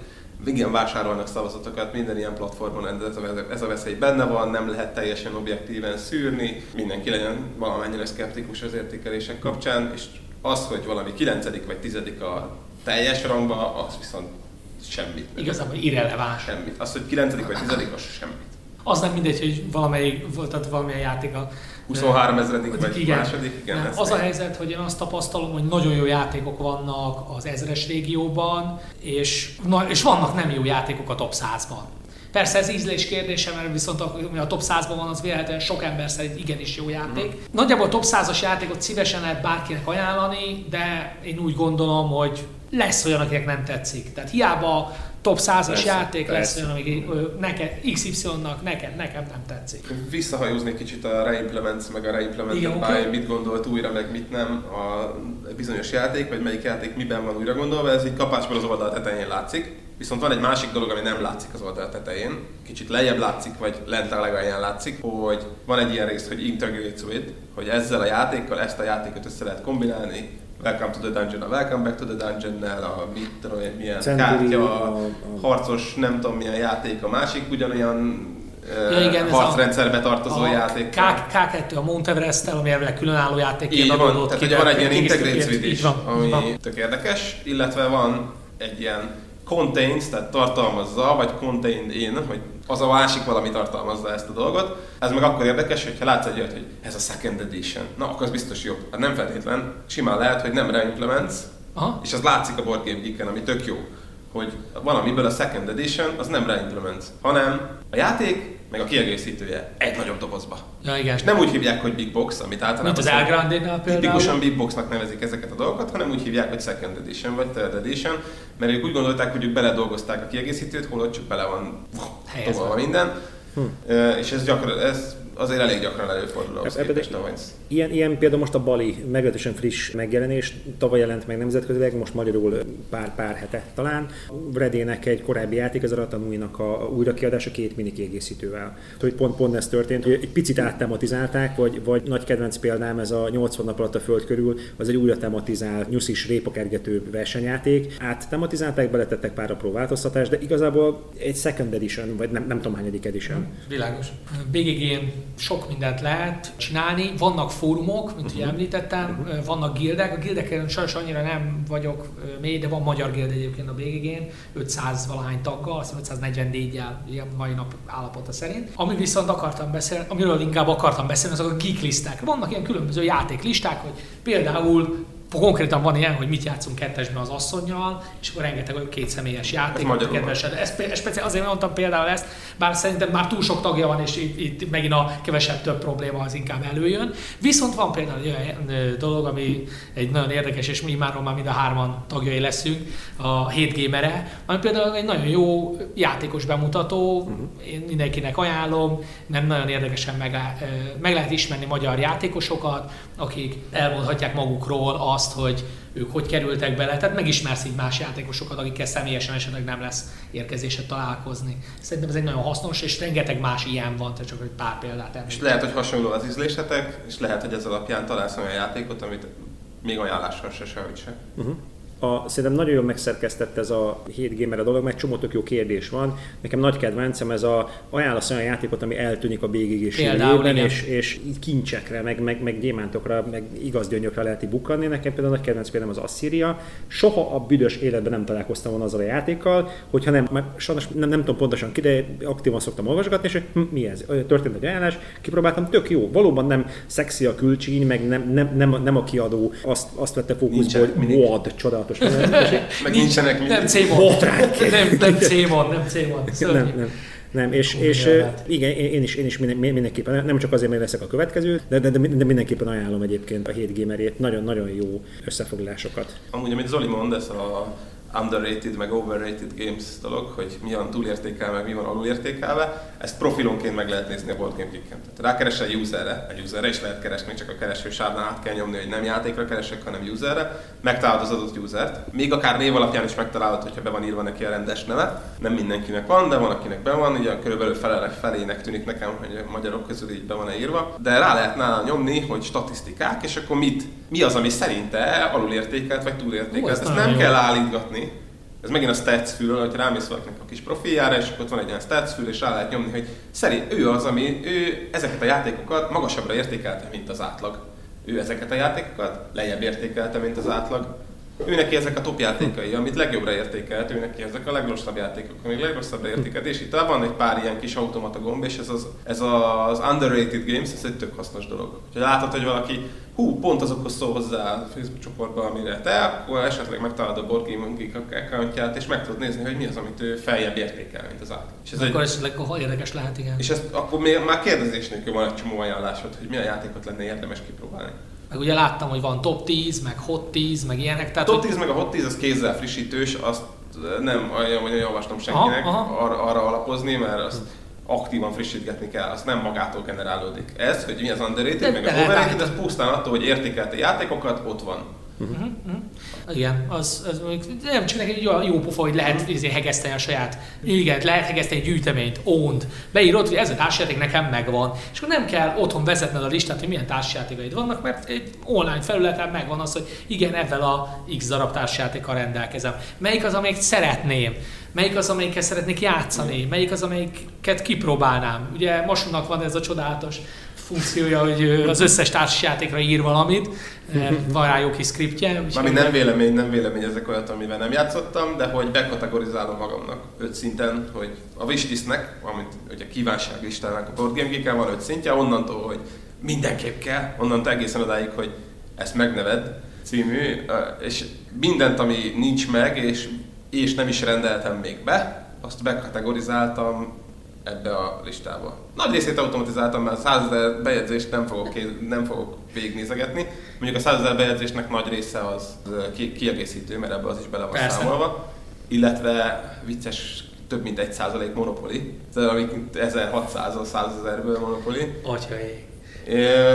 igen, vásárolnak szavazatokat minden ilyen platformon, ez a, ez a veszély benne van, nem lehet teljesen objektíven szűrni, mindenki legyen valamennyire szkeptikus az értékelések kapcsán, és az, hogy valami 9. vagy 10. a teljes rangba, az viszont semmit. Igazából irreleváns. Semmit. Az, hogy 9. vagy 10. az semmit. Az nem mindegy, hogy valamelyik, tehát valamilyen játék a 23 ezredik vagy igen. második? Igen, nem, az a helyzet, hogy én azt tapasztalom, hogy nagyon jó játékok vannak az ezres régióban, és, na, és vannak nem jó játékok a top 100-ban. Persze ez ízlés kérdése, mert viszont ami a top 100-ban van, az véletlenül sok ember szerint igenis jó játék. Mm. Nagyjából a top 100-as játékot szívesen lehet bárkinek ajánlani, de én úgy gondolom, hogy lesz olyan, akinek nem tetszik. Tehát hiába top 100-as játék persze. lesz ami neked, XY-nak, neked, nekem nem tetszik. Visszahajózni kicsit a reimplements, meg a reimplemented Igen, by, okay. mit gondolt újra, meg mit nem a bizonyos játék, vagy melyik játék miben van újra gondolva, ez így kapásból az oldal tetején látszik. Viszont van egy másik dolog, ami nem látszik az oldal tetején, kicsit lejjebb látszik, vagy lent a legalján látszik, hogy van egy ilyen rész, hogy integrates with, hogy ezzel a játékkal ezt a játékot össze lehet kombinálni, Welcome to the Dungeon, a Welcome Back to the Dungeon-nel, a mit tudom milyen Century, kártya, a, a, harcos, nem tudom milyen játék, a másik ugyanolyan ja, igen, harcrendszerbe tartozó a játék. K, K2 a Mount Everest-tel, ami elvileg különálló játék. Így van, tehát hogy van egy ilyen integrated is, ami tök érdekes, illetve van egy ilyen contains, tehát tartalmazza, vagy contained in, hogy az a másik valami tartalmazza ezt a dolgot. Ez meg akkor érdekes, hogyha látsz egy olyat, hogy ez a second edition. Na, akkor az biztos jobb. Hát nem feltétlen. Simán lehet, hogy nem reimplements, Aha. és az látszik a Board Game Geek-en, ami tök jó hogy valamiből a second edition az nem reimplement, hanem a játék meg a kiegészítője egy nagyobb dobozba. Ja, igen. És nem úgy hívják, hogy Big Box, amit általában Mint az El Grande-nál például. Tipikusan Big Boxnak nevezik ezeket a dolgokat, hanem úgy hívják, hogy Second Edition vagy Third Edition, mert ők úgy gondolták, hogy ők beledolgozták a kiegészítőt, holott csak bele van tovább minden. Hm. És ez, gyakran, ez azért elég gyakran előfordul ahhoz képest Ilyen, ilyen például most a Bali meglehetősen friss megjelenés, tavaly jelent meg nemzetközileg, most magyarul pár, pár hete talán. Redének egy korábbi játék, az a Ratanújnak a újrakiadása két mini kiegészítővel. Hogy pont, pont ez történt, hogy egy picit áttematizálták, vagy, vagy nagy kedvenc példám ez a 80 nap alatt a föld körül, az egy újra tematizált, nyuszis répakergető versenyjáték. Áttematizálták, beletettek pár apró változtatást, de igazából egy second edition, vagy nem, nem tudom hányadik edition. Világos. BGG-n sok mindent lehet csinálni. Vannak fórumok, mint uh-huh. említettem, uh-huh. vannak gildek. A gildeken sajnos annyira nem vagyok mély, de van magyar gild egyébként a BGG-n, 500 valahány taggal, azt 544-jel, ilyen mai nap állapota szerint. Ami viszont akartam beszélni, amiről inkább akartam beszélni, azok a geek listák. Vannak ilyen különböző játéklisták, hogy például konkrétan van ilyen, hogy mit játszunk kettesben az asszonynal, és akkor rengeteg olyan két személyes játék, ez. Ez, ez speciál, azért mondtam például ezt, bár szerintem már túl sok tagja van, és itt, itt megint a kevesebb több probléma az inkább előjön. Viszont van például egy olyan dolog, ami egy nagyon érdekes, és mi már már mind a hárman tagjai leszünk, a 7 gamere, ami például egy nagyon jó játékos bemutató, uh-huh. én mindenkinek ajánlom, mert nagyon érdekesen meg, meg lehet ismerni magyar játékosokat, akik elmondhatják magukról a azt, hogy ők hogy kerültek bele, tehát megismersz így más játékosokat, akikkel személyesen esetleg nem lesz érkezése találkozni. Szerintem ez egy nagyon hasznos, és rengeteg más ilyen van, tehát csak egy pár példát említem. És lehet, hogy hasonló az ízlésetek, és lehet, hogy ez alapján találsz olyan játékot, amit még ajánlással se sehogy se. Uh-huh a, szerintem nagyon jól megszerkesztett ez a 7 gamer a dolog, mert csomó tök jó kérdés van. Nekem nagy kedvencem ez a ajánlasz olyan játékot, ami eltűnik a végig és és, és kincsekre, meg, meg, meg gyémántokra, meg igaz gyönyökre lehet bukkanni. Nekem például nagy kedvenc például az Assyria. Soha a büdös életben nem találkoztam volna azzal a játékkal, hogyha nem, már sajnos nem, nem tudom pontosan ki, de aktívan szoktam olvasgatni, és hogy hm, mi ez? Történt egy ajánlás, kipróbáltam, tök jó. Valóban nem szexi a külcsíny, meg nem, nem, nem, nem a kiadó azt, azt vette fókuszba, hogy vad, csoda 16-os. Meg nincsenek mindig. Nem cémon. Nem, nem cémon, nem cémon. Nem, nem. Nem, és, és igen, én is, én is minden, mindenképpen, nem csak azért, mert leszek a következő, de, de, de mindenképpen ajánlom egyébként a 7 gamerét, nagyon-nagyon jó összefoglalásokat. Amúgy, amit Zoli mond, ez a underrated meg overrated games dolog, hogy mi van túlértékelve, meg mi van alulértékelve, ezt profilonként meg lehet nézni a Board Game Geek-en. Tehát rákeresel userre, a userre is lehet keresni, csak a kereső sávnál át kell nyomni, hogy nem játékra keresek, hanem userre, megtalálod az adott usert. Még akár név alapján is megtalálod, hogyha be van írva neki a rendes neve. Nem mindenkinek van, de van, akinek be van, ugye körülbelül felelek felének tűnik nekem, hogy a magyarok közül így be van-e írva. De rá lehet nála nyomni, hogy statisztikák, és akkor mit, mi az, ami szerinte alulértékelt vagy túlértékelt. Ezt nem jó. kell állítgatni, ez megint a stats fül, hogy rámész valakinek a kis profiljára, és ott van egy ilyen stats fül, és rá lehet nyomni, hogy szerint ő az, ami ő ezeket a játékokat magasabbra értékelte, mint az átlag. Ő ezeket a játékokat lejjebb értékelte, mint az átlag ő neki ezek a top játékai, amit legjobbra értékelt, ő neki ezek a legrosszabb játékok, amik legrosszabbra értékelt, és itt van egy pár ilyen kis automata gomb, és ez az, ez az underrated games, ez egy tök hasznos dolog. Ha látod, hogy valaki, hú, pont azokhoz szól hozzá a Facebook csoportba, amire te, akkor esetleg megtalálod a Board Game Geek accountját, és meg tudod nézni, hogy mi az, amit ő feljebb értékel, mint az átlag. És ez akkor egy, esetleg érdekes lehet, igen. És ezt, akkor még, már kérdezés nélkül van egy csomó ajánlásod, hogy milyen játékot lenne érdemes kipróbálni. Meg ugye láttam, hogy van top 10, meg hot 10, meg ilyenek. Tehát, top 10 meg a hot 10 az kézzel frissítős, azt nem olyan, javaslom senkinek aha, aha. Arra, arra alapozni, mert azt aktívan frissítgetni kell, azt nem magától generálódik. Ez, hogy mi az underrated, meg az overrated, ez pusztán attól, hogy értékelte játékokat, ott van. Uh-huh. Uh-huh. Igen, az, az nem csak egy jó, jó pofa, hogy lehet uh-huh. hegeszteni a saját, igen, lehet hegeszteni egy gyűjteményt, owned, beírod, hogy ez a társjáték nekem megvan, és akkor nem kell otthon vezetned a listát, hogy milyen társjátékaid vannak, mert egy online felületen megvan az, hogy igen, ezzel a x darab társjátékkal rendelkezem. Melyik az, amelyik szeretném? Melyik az, amelyikkel szeretnék játszani? Melyik az, amelyiket kipróbálnám? Ugye Masunak van ez a csodálatos funkciója, hogy az összes társasjátékra ír valamit, *laughs* van rá jó kis skriptje. Ami nem vélemény, nem vélemény ezek olyat, amivel nem játszottam, de hogy bekategorizálom magamnak öt szinten, hogy a wishlistnek, amit ugye a kívánságlistának a Board Game Geek van öt szintje, onnantól, hogy mindenképp kell, onnantól egészen odáig, hogy ezt megneved című, és mindent, ami nincs meg, és, és nem is rendeltem még be, azt bekategorizáltam ebbe a listába. Nagy részét automatizáltam, mert 100 ezer bejegyzést nem fogok, nem fogok végignézegetni. Mondjuk a 100 ezer bejegyzésnek nagy része az kiegészítő, mert ebbe az is bele van Persze. számolva. Illetve vicces több mint 1 százalék monopoli, amik 1600 100 ezerből monopoli. Atyai.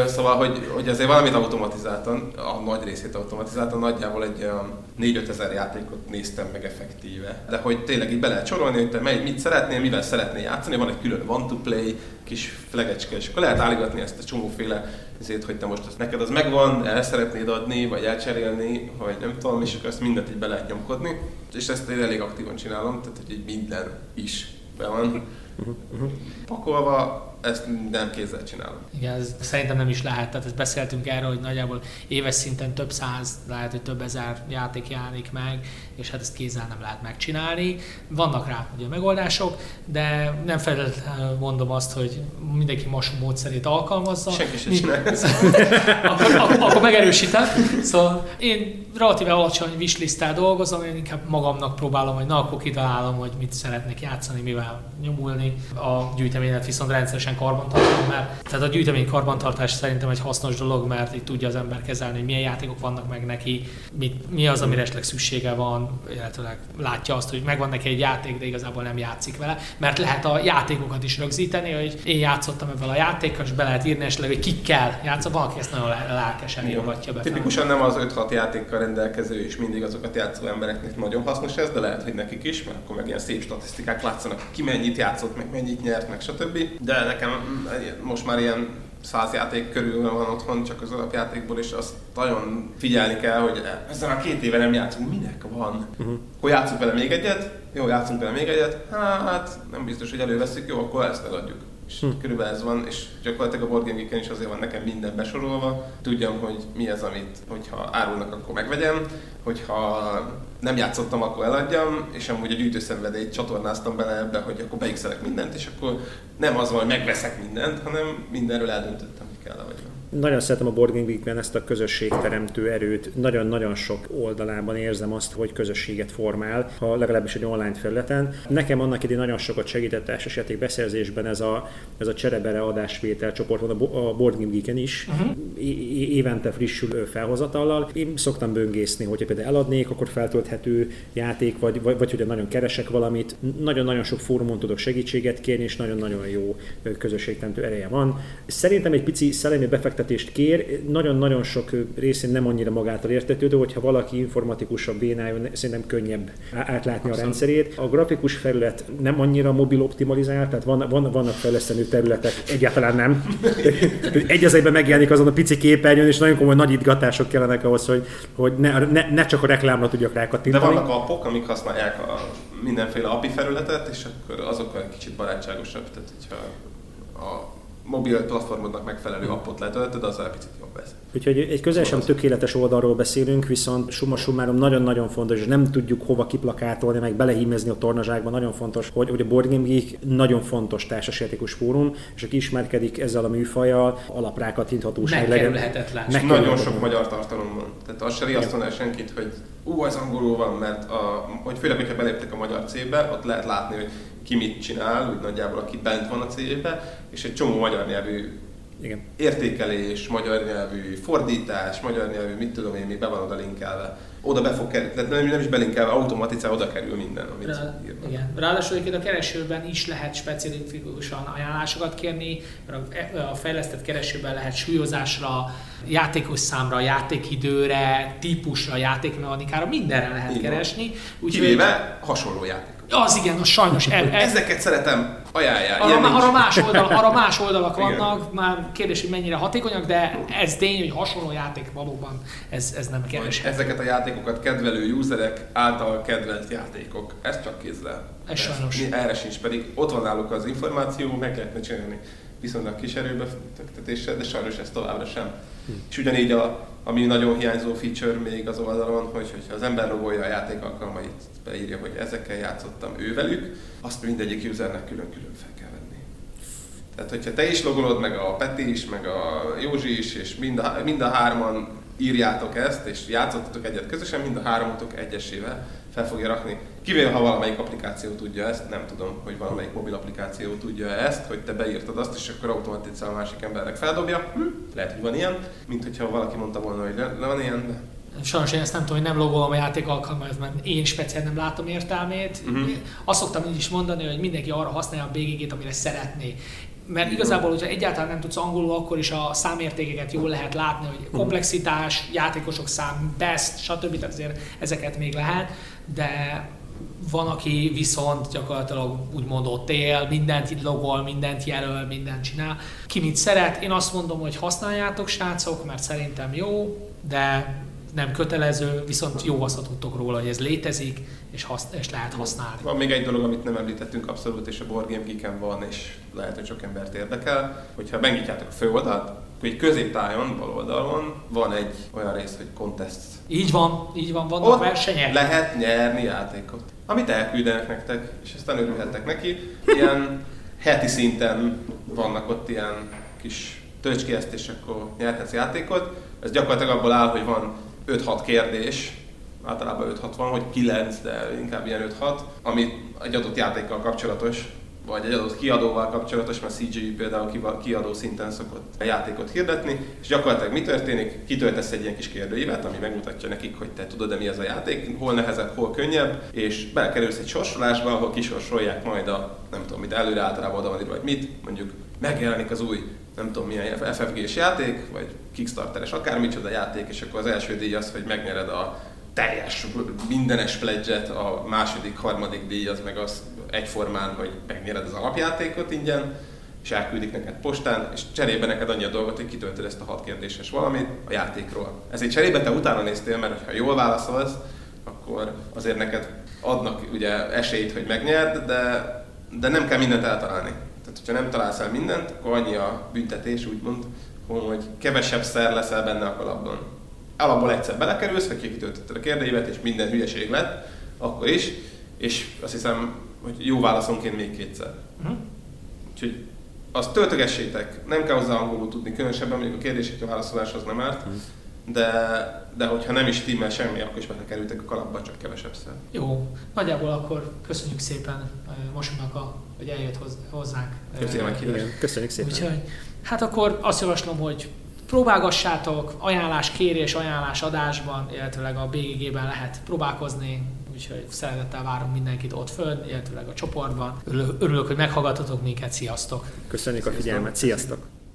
Szóval, hogy, hogy azért valamit automatizáltan, a nagy részét automatizáltan, nagyjából egy olyan 4-5 ezer játékot néztem meg effektíve. De hogy tényleg így be lehet csorolni, hogy te mit szeretnél, mivel szeretnél játszani, van egy külön want to play, kis flegecske, és akkor lehet állítani ezt a csomóféle ezért, hogy te most azt neked az megvan, el szeretnéd adni, vagy elcserélni, vagy nem tudom, és akkor ezt mindent így be lehet nyomkodni. És ezt én elég aktívan csinálom, tehát hogy így minden is be van pakolva, ezt nem kézzel csinálom. Igen, ez szerintem nem is lehet. Tehát ezt beszéltünk erről, hogy nagyjából éves szinten több száz, lehet, hogy több ezer játék jelenik meg, és hát ezt kézzel nem lehet megcsinálni. Vannak rá ugye megoldások, de nem feltétlenül mondom azt, hogy mindenki masú módszerét alkalmazza. Senki sem csinálja. *laughs* akkor, akkor, akkor megerősítem. Szóval én relatíve alacsony wishlisttel dolgozom, én inkább magamnak próbálom, hogy na akkor kitalálom, hogy mit szeretnék játszani, mivel nyomulni. A gyűjteményet viszont rendszeresen karbantartom, mert tehát a gyűjtemény karbantartás szerintem egy hasznos dolog, mert itt tudja az ember kezelni, hogy milyen játékok vannak meg neki, mit, mi az, amire esetleg szüksége van, illetve látja azt, hogy megvan neki egy játék, de igazából nem játszik vele, mert lehet a játékokat is rögzíteni, hogy én játszottam ebben a játékkal, és be lehet írni esetleg, hogy kikkel játszom, valaki ezt nagyon lelkesen írogatja be. Tipikusan nem az 5-6 játékkal rendelkező és mindig azokat játszó embereknek nagyon hasznos ez, de lehet, hogy nekik is, mert akkor meg ilyen szép statisztikák látszanak, ki mennyit játszott, meg mennyit nyert, meg stb. De nekem most már ilyen száz játék körül van otthon, csak az alapjátékból, és azt nagyon figyelni kell, hogy ezen a két éve nem játszunk, minek van? Uh-huh. Hogy játszunk vele még egyet? Jó, játszunk vele még egyet? Hát nem biztos, hogy előveszik, jó, akkor ezt eladjuk. És hm. körülbelül ez van, és gyakorlatilag a Board Game is azért van nekem minden besorolva. Tudjam, hogy mi az, amit, hogyha árulnak, akkor megvegyem, hogyha nem játszottam, akkor eladjam, és amúgy a gyűjtőszenvedélyt csatornáztam bele ebbe, hogy akkor beixelek mindent, és akkor nem az van, hogy megveszek mindent, hanem mindenről eldöntöttem, hogy kell vagy nagyon szeretem a Board Game Week-ben ezt a közösségteremtő erőt. Nagyon-nagyon sok oldalában érzem azt, hogy közösséget formál, ha legalábbis egy online felületen. Nekem annak idén nagyon sokat segített a játék beszerzésben ez a, ez a cserebere adásvétel csoport van a Board Game Week-en is. Uh-huh. évente frissülő felhozatallal. Én szoktam böngészni, hogyha például eladnék, akkor feltölthető játék, vagy, vagy, vagy hogyha nagyon keresek valamit. Nagyon-nagyon sok fórumon tudok segítséget kérni, és nagyon-nagyon jó közösségteremtő ereje van. Szerintem egy pici szellemi befektetés befektetést kér, nagyon-nagyon sok részén nem annyira magától értetődő, hogyha valaki informatikusabb bénájon, szerintem könnyebb átlátni a rendszerét. A grafikus felület nem annyira mobil optimalizált, tehát van, van, vannak fejleszteni területek, egyáltalán nem. *laughs* Egy az egyben megjelenik azon a pici képernyőn, és nagyon komoly nagyítgatások kellenek ahhoz, hogy, hogy ne, ne, ne csak a reklámra tudjak rákattintani. De vannak appok, amik használják a mindenféle API felületet, és akkor azokkal egy kicsit barátságosabb. Tehát, hogyha a mobil platformodnak megfelelő appot letöltöd, az egy picit jobb lesz. Úgyhogy egy közel sem tökéletes oldalról beszélünk, viszont summa summarum nagyon-nagyon fontos, és nem tudjuk hova kiplakátolni, meg belehímezni a tornazsákba. Nagyon fontos, hogy, hogy a Board Game Geek nagyon fontos társasjátékos fórum, és aki ismerkedik ezzel a műfajjal, alaprákat hinthatóság legyen. Megkerülhetetlen. Nagyon sok magyar tartalom van. Tehát azt se riasztaná senkit, hogy ú, az angolul van, mert a, hogy főleg, hogyha beléptek a magyar cégbe, ott lehet látni, hogy ki mit csinál, úgy nagyjából aki bent van a cégbe, és egy csomó magyar nyelvű igen. értékelés, magyar nyelvű fordítás, magyar nyelvű, mit tudom én, mi be van oda linkelve. Oda be fog kerülni, tehát nem, nem is belinkelve, automatizálva oda kerül minden, amit Rá, írnak. Igen. Ráadásul a keresőben is lehet specifikusan ajánlásokat kérni, mert a fejlesztett keresőben lehet súlyozásra, játékos számra, játékidőre, típusra, játékmechanikára, mindenre lehet Igen. keresni. Úgy Kivéve hasonló játék. Az igen, az sajnos. E, e, Ezeket szeretem, ajánlják. Arra, arra, más oldal, arra más oldalak *laughs* vannak, igen. már kérdés, hogy mennyire hatékonyak, de ez tény, hogy hasonló játék valóban ez, ez nem keres. Ezeket a játékokat kedvelő userek által kedvelt játékok. Ez csak kézzel. Ez, ez sajnos. Erre sincs, pedig ott van náluk az információ, meg lehetne csinálni viszonylag kis erőbefektetéssel, de sajnos ez továbbra sem. Hm. És ugyanígy a, ami nagyon hiányzó feature még az oldalon, hogy hogyha az ember logolja a játék alkalmait, beírja, hogy ezekkel játszottam ővelük, azt mindegyik usernek külön-külön fel kell venni. Tehát, hogyha te is logolod, meg a Peti is, meg a Józsi is, és mind a, mind a hárman írjátok ezt, és játszottatok egyet közösen, mind a háromotok egyesével fel fogja rakni. Kivéve, ha valamelyik applikáció tudja ezt, nem tudom, hogy valamelyik mobil applikáció tudja ezt, hogy te beírtad azt, és akkor automatikusan a másik embernek feldobja. Hm, lehet, hogy van ilyen, mint hogyha valaki mondta volna, hogy le, van ilyen, de Sajnos én ezt nem tudom, hogy nem logolom a játék alkalmazást, mert én speciál nem látom értelmét. Uh-huh. Azt szoktam így is mondani, hogy mindenki arra használja a BGG-t, amire szeretné mert igazából, hogyha egyáltalán nem tudsz angolul, akkor is a számértékeket jól lehet látni, hogy mhm. komplexitás, játékosok szám, best, stb. Tehát azért ezeket még lehet, de van, aki viszont gyakorlatilag úgymond ott él, mindent logol, mindent jelöl, mindent csinál. Ki mit szeret, én azt mondom, hogy használjátok srácok, mert szerintem jó, de nem kötelező, viszont jó azt tudtok róla, hogy ez létezik, és, hasz, és lehet használni. Van még egy dolog, amit nem említettünk abszolút, és a Board Game Geek-en van, és lehet, hogy sok embert érdekel, hogyha megnyitjátok a főoldalt, egy középtájon, bal oldalon van egy olyan rész, hogy contest. Így van, így van, vannak Ott versenyek. lehet nyerni játékot, amit elküldenek nektek, és aztán örülhettek neki. Ilyen heti szinten vannak ott ilyen kis tölcski és akkor nyerhetsz játékot. Ez gyakorlatilag abból áll, hogy van 5-6 kérdés, általában 5-6 van, hogy 9, de inkább ilyen 5-6, ami egy adott játékkal kapcsolatos, vagy egy adott kiadóval kapcsolatos, mert CGI például kiadó szinten szokott a játékot hirdetni, és gyakorlatilag mi történik? Kitöltesz egy ilyen kis kérdőívet, ami megmutatja nekik, hogy te tudod-e mi ez a játék, hol nehezebb, hol könnyebb, és belekerülsz egy sorsolásba, ahol kisorsolják majd a, nem tudom mit, előre általában oda vagy mit, mondjuk megjelenik az új nem tudom milyen FFG-s játék, vagy Kickstarteres akármicsoda játék, és akkor az első díj az, hogy megnyered a teljes, mindenes pledget, a második, harmadik díj az meg az egyformán, hogy megnyered az alapjátékot ingyen, és elküldik neked postán, és cserébe neked annyi a dolgot, hogy kitöltöd ezt a hat kérdéses valamit a játékról. Ezért cserébe te utána néztél, mert ha jól válaszolsz, akkor azért neked adnak ugye esélyt, hogy megnyerd, de, de nem kell mindent eltalálni. Tehát, hogyha nem találsz el mindent, akkor annyi a büntetés, úgymond, hogy kevesebb szer leszel benne a kalapban. Alapból egyszer belekerülsz, vagy kitöltötted a kérdőívet, és minden hülyeség lett, akkor is, és azt hiszem, hogy jó válaszonként még kétszer. Uh-huh. Úgyhogy azt töltögessétek, nem kell hozzá angolul tudni, különösebben mondjuk a kérdések a válaszolás az nem árt, uh-huh. de, de hogyha nem is timmel semmi, akkor is belekerültek a kalapba, csak kevesebb szer. Jó, nagyjából akkor köszönjük szépen Mosónak, a, hogy eljött hozzánk. Köszönjük, Köszönjük szépen. Úgyhogy, hát akkor azt javaslom, hogy próbálgassátok, ajánlás kérés, ajánlás adásban, illetve a BGG-ben lehet próbálkozni, úgyhogy szeretettel várunk mindenkit ott fönn, illetve a csoportban. Örülök, hogy meghallgatotok minket, sziasztok! Köszönjük a figyelmet, sziasztok!